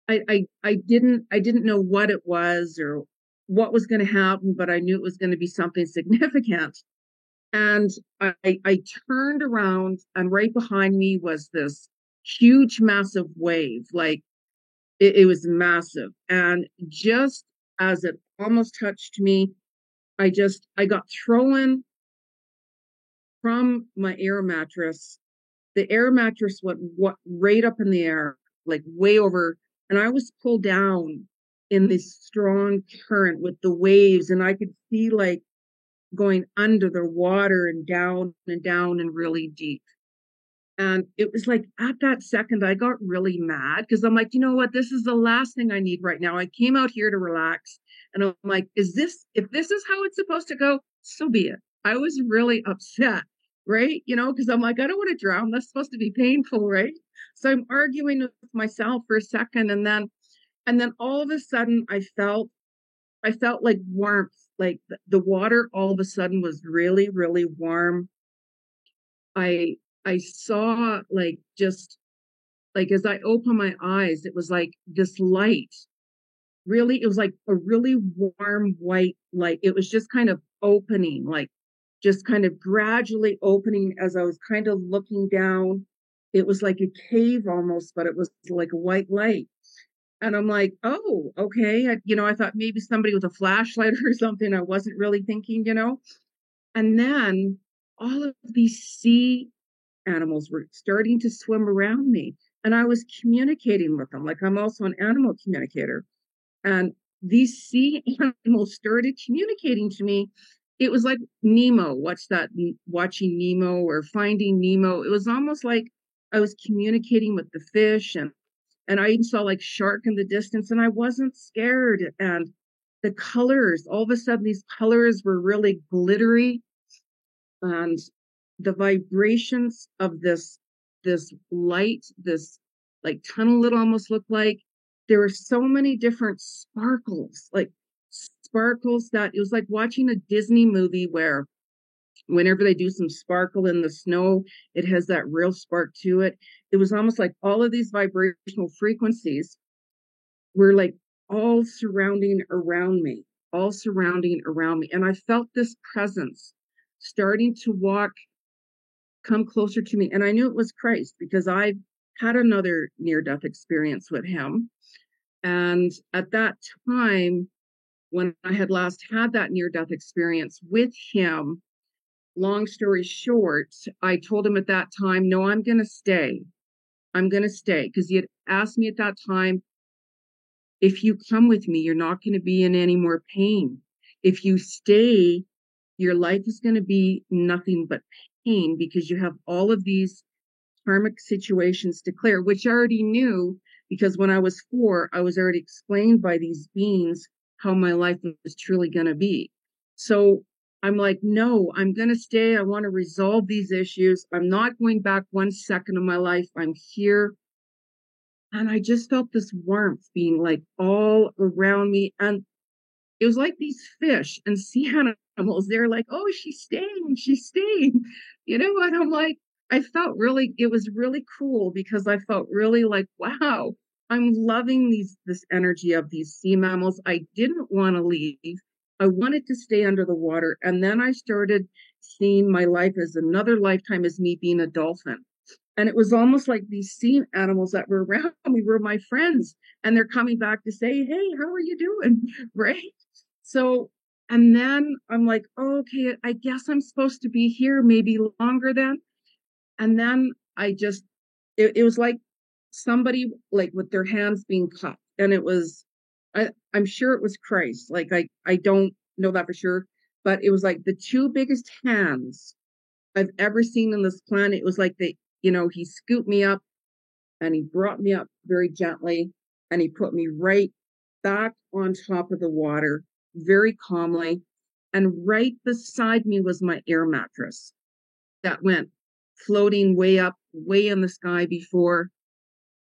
I, I I didn't I didn't know what it was or what was going to happen, but I knew it was going to be something [LAUGHS] significant. And I, I turned around, and right behind me was this huge, massive wave. Like it, it was massive. And just as it almost touched me, I just I got thrown from my air mattress. The air mattress went what right up in the air, like way over and I was pulled down in mm. this strong current with the waves, and I could see like going under the water and down and down and really deep. And it was like at that second, I got really mad because I'm like, you know what? This is the last thing I need right now. I came out here to relax. And I'm like, is this, if this is how it's supposed to go, so be it. I was really upset, right? You know, because I'm like, I don't want to drown. That's supposed to be painful, right? So I'm arguing with myself for a second and then and then all of a sudden I felt I felt like warmth, like the, water all of a sudden was really, really warm. I I saw like just like as I opened my eyes, it was like this light. Really, it was like a really warm white light. It was just kind of opening, like just kind of gradually opening as I was kind of looking down it was like a cave almost, but it was like a white light. And I'm like, oh, okay. I, you know, I thought maybe somebody with a flashlight [LAUGHS] or something. I wasn't really thinking, you know. And then all of these sea animals were starting to swim around me. And I was communicating with them. Like I'm also an animal communicator. And these sea [LAUGHS] animals started communicating to me. It was like Nemo. What's that? Watching Nemo or Finding Nemo. It was almost like I was communicating with the fish and and I even saw like shark in the distance and I wasn't scared. And the colors, all of a sudden these colors were really glittery and the vibrations of this this light, this like tunnel it almost looked like. There were so many different sparkles, like sparkles that it was like watching a Disney movie where whenever they do some sparkle in the snow, it has that real spark to it. It was almost like all of these vibrational frequencies were like all surrounding around me, all surrounding around me. And I felt this presence starting to walk, come closer to me. And I knew it was Christ because I had another near death experience with him. And at that time, when I had last had that near death experience with him, long story short, I told him at that time, no, I'm going to stay. I'm going to stay because he had asked me at that time, if you come with me, you're not going to be in any more pain. If you stay, your life is going to be nothing but pain because you have all of these karmic situations to clear, which I already knew because when I was four, I was already explained by these beings how my life was truly going to be. So I'm like, no, I'm going to stay. I want to resolve these issues. I'm not going back one second of my life. I'm here. and I just felt this warmth being like all around me. And it was like these fish and sea [LAUGHS] animals. They're like, oh, she's staying, she's staying. You know what? I'm like, I felt really, it was really cool because I felt really like, wow, I'm loving these this energy of these sea mammals. I didn't want to leave. I wanted to stay under the water. And then I started seeing my life as another lifetime as me being a dolphin. And it was almost like these sea animals that were around me were my friends. And they're coming back to say, Hey, how are you doing? [LAUGHS] Right. So, and then I'm like, oh, okay, I guess I'm supposed to be here maybe longer then. And then I just, it, it was like somebody like with their hands being cut. And it was, I, I'm sure it was Christ. Like I, I don't know that for sure, but it was like the two biggest hands I've ever seen on this planet. It was like they, you know, he scooped me up and he brought me up very gently and he put me right back on top of the water very calmly. And right beside me was my air mattress that went floating way up, way in the sky before.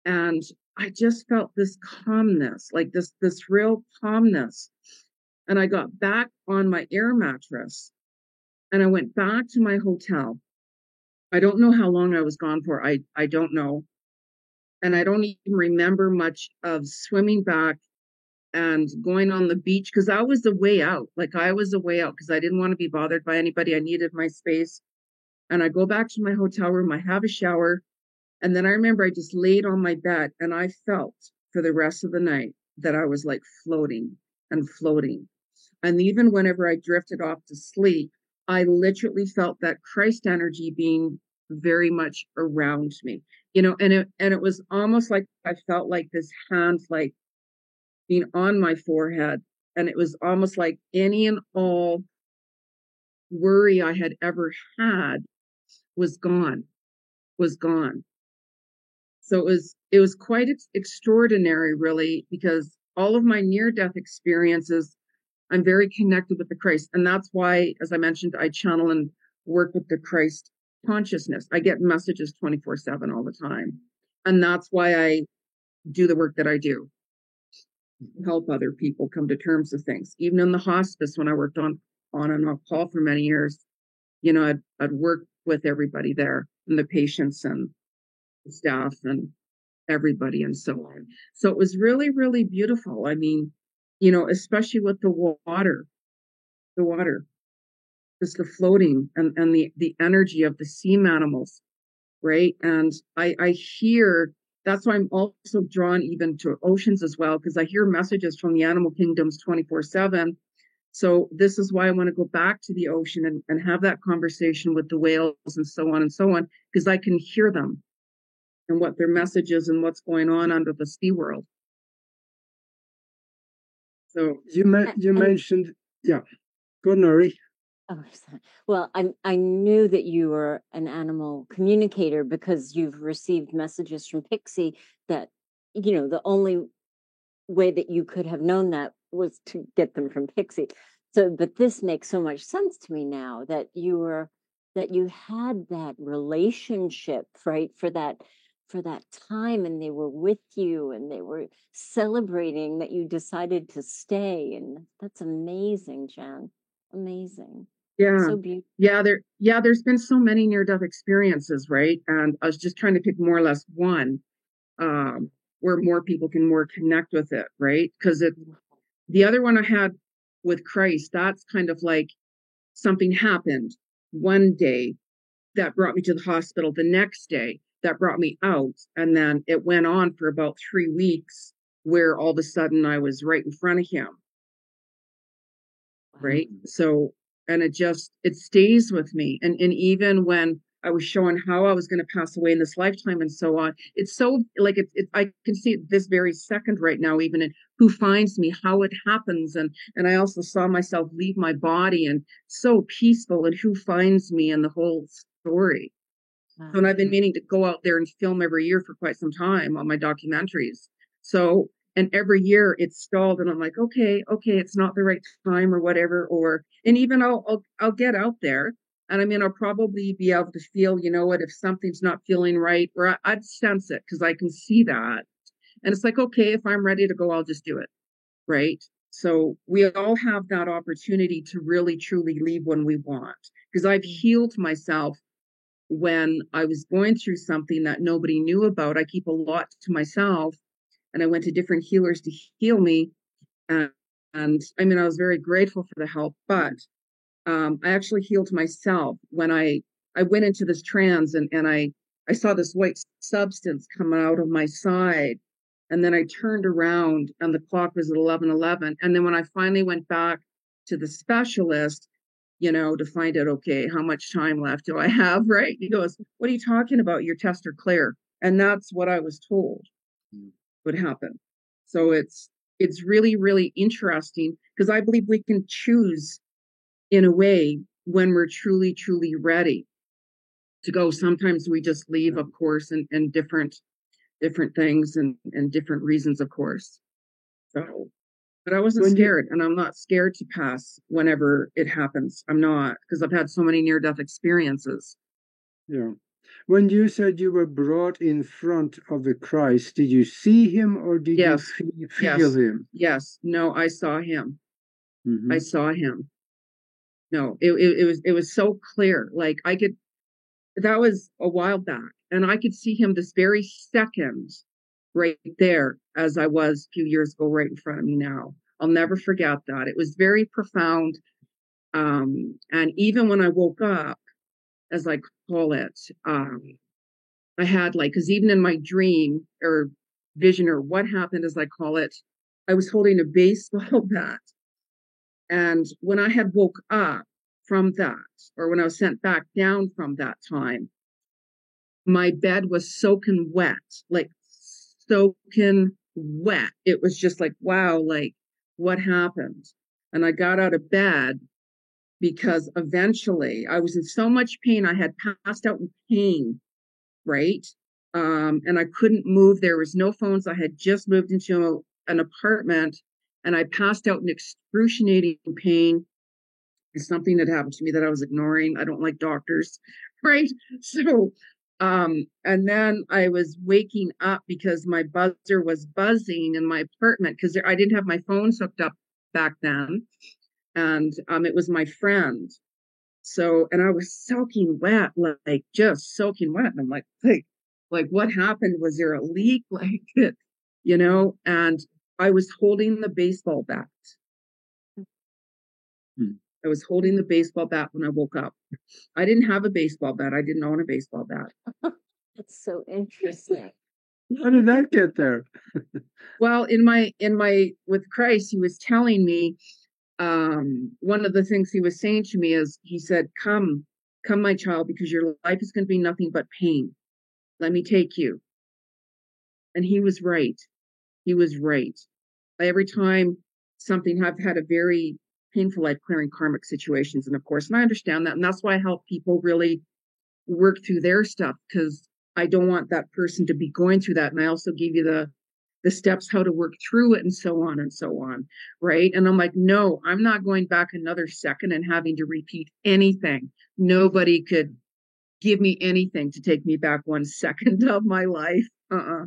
And I just felt this calmness, like this, this real calmness. And I got back on my air mattress and I went back to my hotel I don't know how long I was gone for. I, I don't know. And I don't even remember much of swimming back and going on the beach because I was the way out. Like I was the way out because I didn't want to be bothered by anybody. I needed my space. And I go back to my hotel room, I have a shower. And then I remember I just laid on my bed and I felt for the rest of the night that I was like floating and floating. And even whenever I drifted off to sleep, I literally felt that Christ energy being very much around me you know and it and it was almost like i felt like this hand like being on my forehead and it was almost like any and all worry i had ever had was gone was gone so it was it was quite ex- extraordinary really because all of my near death experiences i'm very connected with the christ and that's why as i mentioned i channel and work with the christ consciousness. I get messages 24 7 all the time. And that's why I do the work that I do. Help other people come to terms with things. Even in the hospice, when I worked on on and off call for many years, you know, I'd I'd work with everybody there and the patients and staff and everybody and so on. So it was really, really beautiful. I mean, you know, especially with the water, the water just the floating and, and the, the energy of the sea animals, right? And I, I hear that's why I'm also drawn even to oceans as well, because I hear messages from the animal kingdoms 24 7. So this is why I want to go back to the ocean and, and have that conversation with the whales and so on and so on, because I can hear them and what their message is and what's going on under the sea world. So you ma- you mentioned, yeah, go Nuri. Oh, well, I I knew that you were an animal communicator because you've received messages from Pixie that you know the only way that you could have known that was to get them from Pixie. So, but this makes so much sense to me now that you were that you had that relationship, right, for that for that time and they were with you and they were celebrating that you decided to stay and that's amazing, Jen. Amazing. Yeah. So beautiful. Yeah, there yeah, there's been so many near death experiences, right? And I was just trying to pick more or less one um where more people can more connect with it, right? Because it the other one I had with Christ, that's kind of like something happened one day that brought me to the hospital the next day that brought me out. And then it went on for about 3 weeks where all of a sudden I was right in front of him. Right? So and it just it stays with me. And and even when i was showing how i was going to pass away in this lifetime and so on it's so like it, it i can see it this very second right now even in who finds me how it happens and and i also saw myself leave my body and so peaceful and who finds me and the whole story wow. and i've been meaning to go out there and film every year for quite some time on my documentaries so and every year it's stalled and i'm like okay okay it's not the right time or whatever or and even i'll i'll, I'll get out there and i mean i'll probably be able to feel you know what if something's not feeling right or I, would sense it because i can see that And it's like, okay, if I'm ready to go, I'll just do it. Right. So we all have that opportunity to really truly leave when we want. Because I've mm. healed myself when I was going through something that nobody knew about. I keep a lot to myself. And I went to different healers to heal me. And, and I mean, I was very grateful for the help, but um, I actually healed myself when I I went into this trance and, and I I saw this white substance coming out of my side and then I turned around and the clock was at 11:11. And then when I finally went back to the specialist, you know, to find out, okay, how much time left do I have? [LAUGHS] Right? He goes, What are you talking about? Your tests are clear. And that's what I was told mm. would happen. So it's it's really, really interesting because I believe we can choose in a way when we're truly, truly ready to go. Sometimes we just leave, of course, and, and different different things and, and different reasons, of course. So, but I wasn't when scared, you, and I'm not scared to pass whenever it happens. I'm not because I've had so many near death experiences. Yeah. When you said you were brought in front of the Christ, did you see him or did yes. you feel yes. him? Yes. No, I saw him. Mm-hmm. I saw him. No, it, it, it was it was so clear. Like I could that was a while back and I could see him this very second right there as I was a few years ago, right in front of me now. I'll never forget that. It was very profound. Um, and even when I woke up, as I call it, um, I had like, because even in my dream or vision or what happened, as I call it, I was holding a baseball [LAUGHS] bat. And when I had woke up from that, or when I was sent back down from that time, my bed was soaking wet, like soaking wet. It was just like, wow, like what happened? And I got out of bed because eventually I was in so much pain. I had passed out in pain, right? Um, and I couldn't move. There was no phones. I had just moved into an apartment and I passed out in excruciating pain. Something that happened to me that I was ignoring. I don't like doctors, [LAUGHS] right? So um, and then I was waking up because my buzzer was buzzing in my apartment because I didn't have my phone hooked up back then. And um, it was my friend. So, and I was soaking wet, like just soaking wet. And I'm like, like, like what happened? Was there a leak? [LAUGHS] Like, you know, and I was holding the baseball bat. Hmm. I was holding the baseball bat when I woke up. I didn't have a baseball bat. I didn't own a baseball bat. [LAUGHS] That's so interesting. How did that get there? [LAUGHS] well, in my in my with Christ, he was telling me um one of the things he was saying to me is he said, Come, come, my child, because your life is going to be nothing but pain. Let me take you. And he was right. He was right. Every time something I've had a very painful life clearing karmic situations. And of course, and I understand that. And that's why I help people really work through their stuff because I don't want that person to be going through that. And I also give you the the steps how to work through it and so on and so on. Right. And I'm like, no, I'm not going back another second and having to repeat anything. Nobody could give me anything to take me back one [LAUGHS] second of my life. Uh-uh.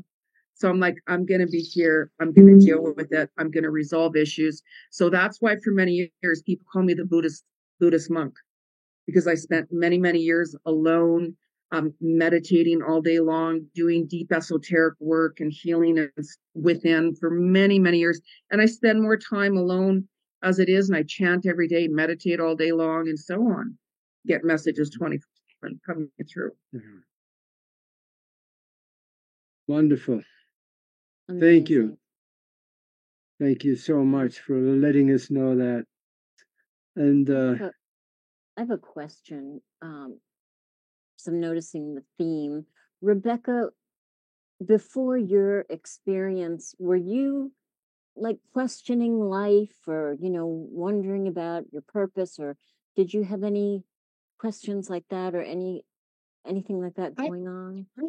So I'm like, I'm going to be here. I'm going to deal with it. I'm going to resolve issues. So that's why for many years, people call me the Buddhist, Buddhist monk because I spent many, many years alone, um, meditating all day long, doing deep esoteric work and healing within for many, many years. And I spend more time alone as it is. And I chant every day, meditate all day long and so on, get messages 20 coming through. Mm-hmm. Wonderful. Amazing. Thank you. Thank you so much for letting us know that. And uh, I have a question. Um, so I'm noticing the theme. Rebeka, before your experience, were you like questioning life or, you know, wondering about your purpose or did you have any questions like that or any anything like that going I, on? I,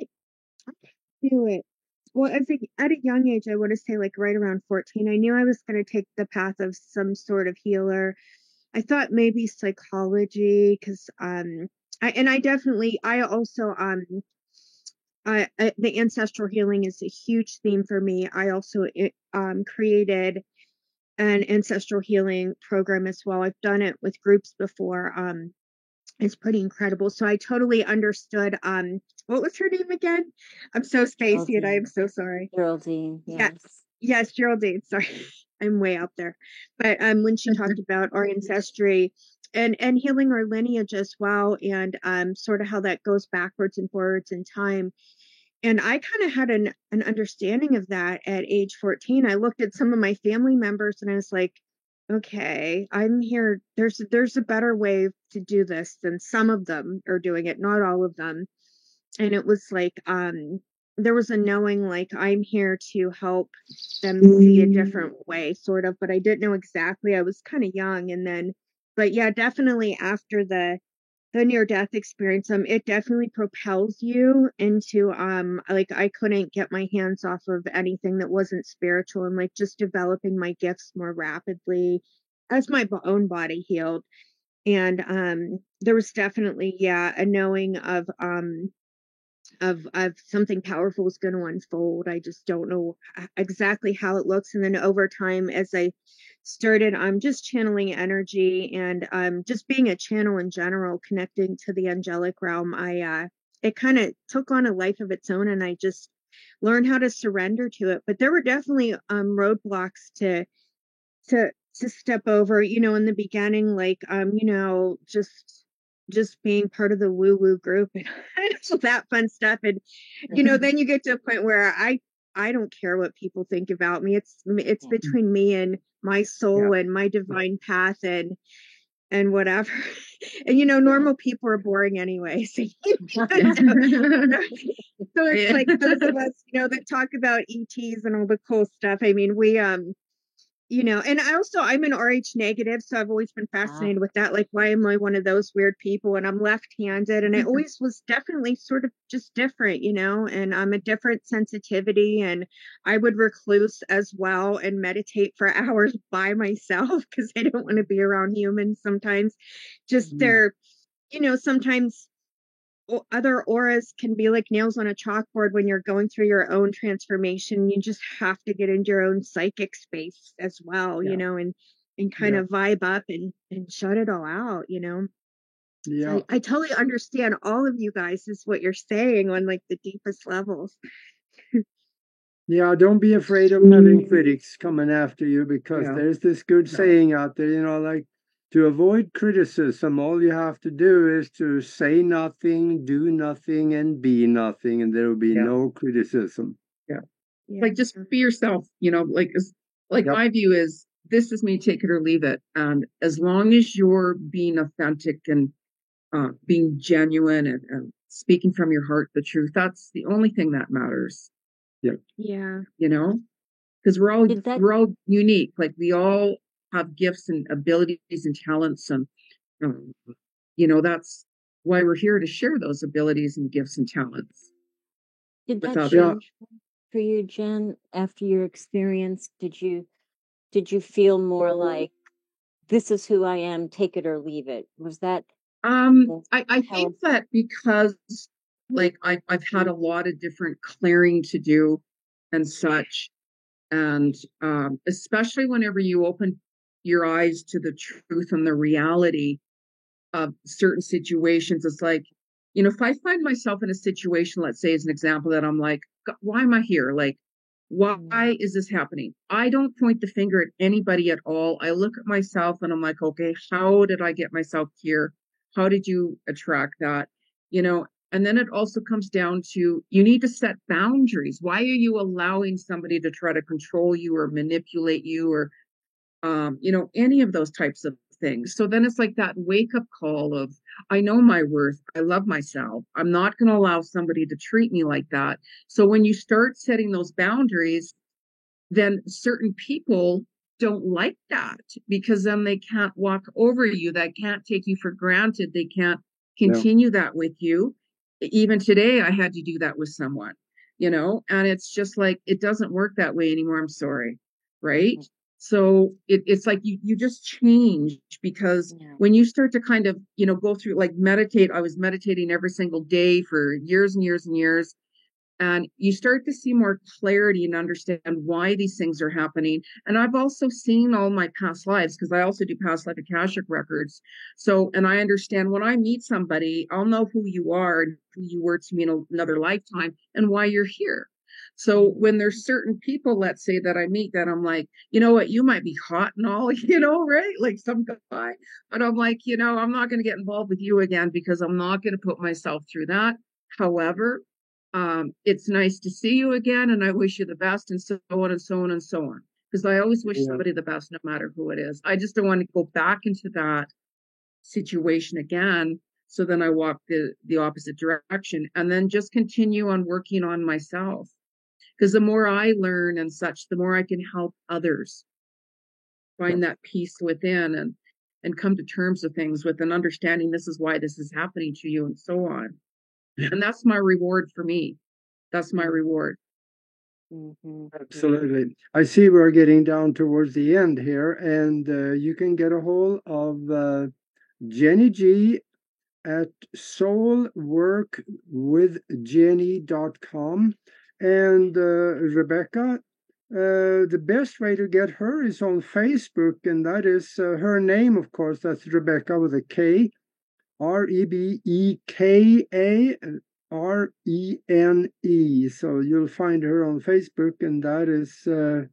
I do it well, at a young age, I want to say like right around 14, I knew I was going to take the path of some sort of healer. I thought maybe psychology because um I and I definitely I also um I, I, the ancestral healing is a huge theme for me. I also um, created an ancestral healing program as well. I've done it with groups before. Um, it's pretty incredible. So I totally understood. Um, what was her name again? I'm so spacey, and I am so sorry. Geraldine. Yes. Yes, yes, Geraldine. Sorry, [LAUGHS] I'm way out there. But um, when she talked about our ancestry and and healing our lineage as well, and um, sort of how that goes backwards and forwards in time. And I kind of had an an understanding of that at age 14. I looked at some of my family members and I was like, okay, I'm here. There's there's a better way to do this than some of them are doing it, not all of them. And it was like um there was a knowing like I'm here to help them see a different way, sort of, but I didn't know exactly. I was kind of young and then but yeah, definitely after the the near death experience um it definitely propels you into um like i couldn't get my hands off of anything that wasn't spiritual and like just developing my gifts more rapidly as my own body healed. And um there was definitely yeah a knowing of um of of something powerful is going to unfold i just don't know exactly how it looks and then over time as i started i'm just channeling energy and um just being a channel in general connecting to the angelic realm i uh it kind of took on a life of its own and i just learned how to surrender to it but there were definitely um roadblocks to to to step over you know in the beginning like um you know just just being part of the woo woo group and [LAUGHS] all that fun stuff and you know then you get to a point where i i don't care what people think about me it's it's between me and my soul and my divine path and and whatever. [LAUGHS] And you know normal people are boring anyway so, [LAUGHS] so it's like those of us you know that talk about ets and all the cool stuff i mean we um you know and i also i'm an rh negative so i've always been fascinated with that like why am i one of those weird people and i'm left-handed? And i always was definitely sort of just different you know and i'm a different sensitivity and i would recluse as well and meditate for [LAUGHS] hours by myself because i don't want to be around humans sometimes. Just Mhm. they're you know sometimes other auras can be like nails on a chalkboard when you're going through your own transformation. You just have to get into your own psychic space as well, Yeah. you know, and and kind Yeah. of vibe up and and shut it all out, you know. So Yeah. I, I totally understand all of you guys is what you're saying on like the deepest levels. Yeah, don't be afraid of having critics coming after you because Yeah. there's this good saying out there, you know, like to avoid criticism, all you have to do is to say nothing, do nothing, and be nothing, and there will be Yeah. no criticism. Yeah. like just be yourself you know like as like Yep. my view is this is me take it or leave it and as long as you're being authentic and uh, being genuine and, and speaking from your heart the truth that's the only thing that matters yeah. Yeah. You know because we're all that- we're all unique like we all have gifts and abilities and talents and um, you know that's why we're here to share those abilities and gifts and talents Did that change for you, Jen, after your experience? Did you did you feel more like this is who I am, take it or leave it? Was that Um, I, I think that because like I, I've had a lot of different clearing to do and such, and um, especially whenever you open your eyes to the truth and the reality of certain situations, it's like, you know, if I find myself in a situation, let's say as an example, that I'm like, "God, why am I here? Like, mm-hmm. why is this happening? I don't point the finger at anybody at all. I look at myself and I'm like, okay, how did I get myself here? How did you attract that? You know, and then it also comes down to you need to set boundaries. Why are you allowing somebody to try to control you or manipulate you or, um, you know, any of those types of things? So then it's like that wake up call of, I know my worth. I love myself. I'm not going to allow somebody to treat me like that. So when you start setting those boundaries, then certain people don't like that because then they can't walk over you. They can't take you for granted. They can't continue that with you. Even today, I had to do that with someone, you know, and it's just like, it doesn't work that way anymore. I'm sorry. Right. So it, it's like you, you just change because Yeah. when you start to kind of, you know, go through like meditate, I was meditating every single day for years and years and years. and you start to see more clarity and understand why these things are happening and i've also seen all my past lives because i also do past life akashic records so and i understand when i meet somebody i'll know who you are and who you were to me in another lifetime and why you're here so when there's certain people let's say that i meet that i'm like you know what you might be hot and all [LAUGHS] you know right like some guy but i'm like you know i'm not going to get involved with you again because i'm not going to put myself through that however um, it's nice to see you again and I wish you the best and so on and so on and so on. Because I always wish yeah. somebody the best no matter who it is. I just don't want to go back into that situation again. So then I walk the, the opposite direction and then just continue on working on myself. Because the more I learn and such, the more I can help others find that peace within and and come to terms with things with an understanding this is why this is happening to you and so on. And that's my reward for me. That's my reward. Mm-hmm. Absolutely. I see we're getting down towards the end here, and uh, you can get a hold of uh, Jenny G at soulworkwithjenny.com. And uh, Rebeka, uh, the best way to get her is on Facebook, and that is uh, her name, of course. That's Rebeka with a K. R E B E K A R E N E. So you'll find her on Facebook, and that is uh,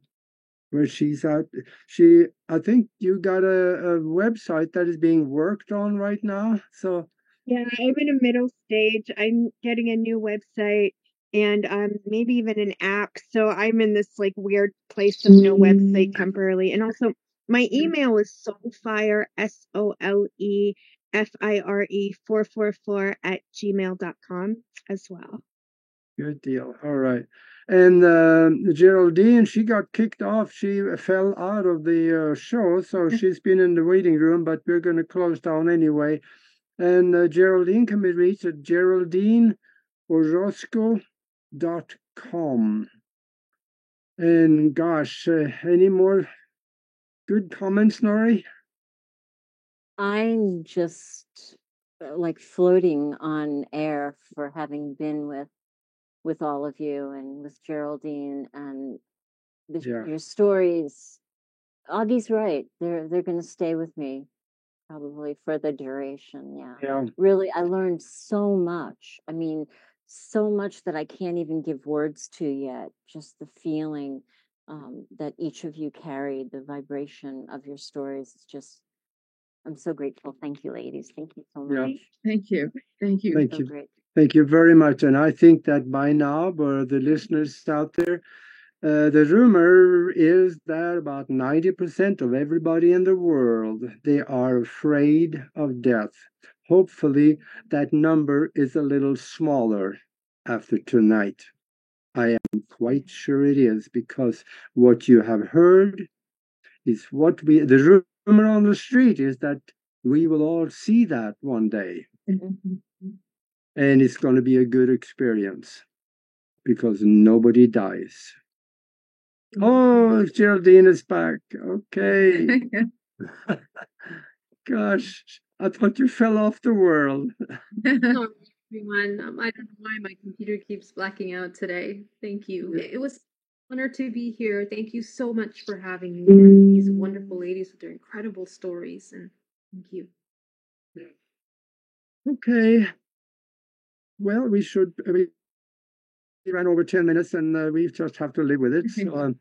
where she's at. She, I think you got a, a website that is being worked on right now. So yeah, I'm in a middle stage. I'm getting a new website and um maybe even an app. So I'm in this like weird place of no website temporarily. And also my email is soulfire S O L E F I R E 444 at gmail.com as well. Good deal. All right. And uh, Geraldine, she got kicked off. She fell out of the uh, show, so [LAUGHS] she's been in the waiting room, but we're going to close down anyway. And uh, Geraldine can be reached at geraldineorozco.com. And gosh, uh, any more good comments, Nori? I'm just uh, like floating on air for having been with with all of you and with Geraldine and the, yeah. your stories. Augie's right. They're they're going to stay with me probably for the duration. Yeah. Yeah. Really, I learned so much. I mean, so much that I can't even give words to yet. Just the feeling um, that each of you carried, the vibration of your stories. It's just I'm so grateful. Thank you, ladies. Thank you so much. Yeah. Thank you. Thank you. Thank so you. Great. Thank you very much. And I think that by now, for the listeners out there, uh, the rumor is that about 90% of everybody in the world they are afraid of death. Hopefully, that number is a little smaller after tonight. I am quite sure it is because what you have heard is what we the rumor on the street is that we will all see that one day. Mm-hmm. And it's going to be a good experience because nobody dies. Mm-hmm. Oh, Geraldine is back. Okay. [LAUGHS] [LAUGHS] Gosh, I thought you fell off the world. [LAUGHS] no, everyone. Um, I don't know why my computer keeps blacking out today. Thank you. It was an honor to be here. Thank you so much for having me and these wonderful ladies with their incredible stories. And thank you. Okay. Well, we should. We ran over ten minutes, and uh, we just have to live with it. [LAUGHS] So, um,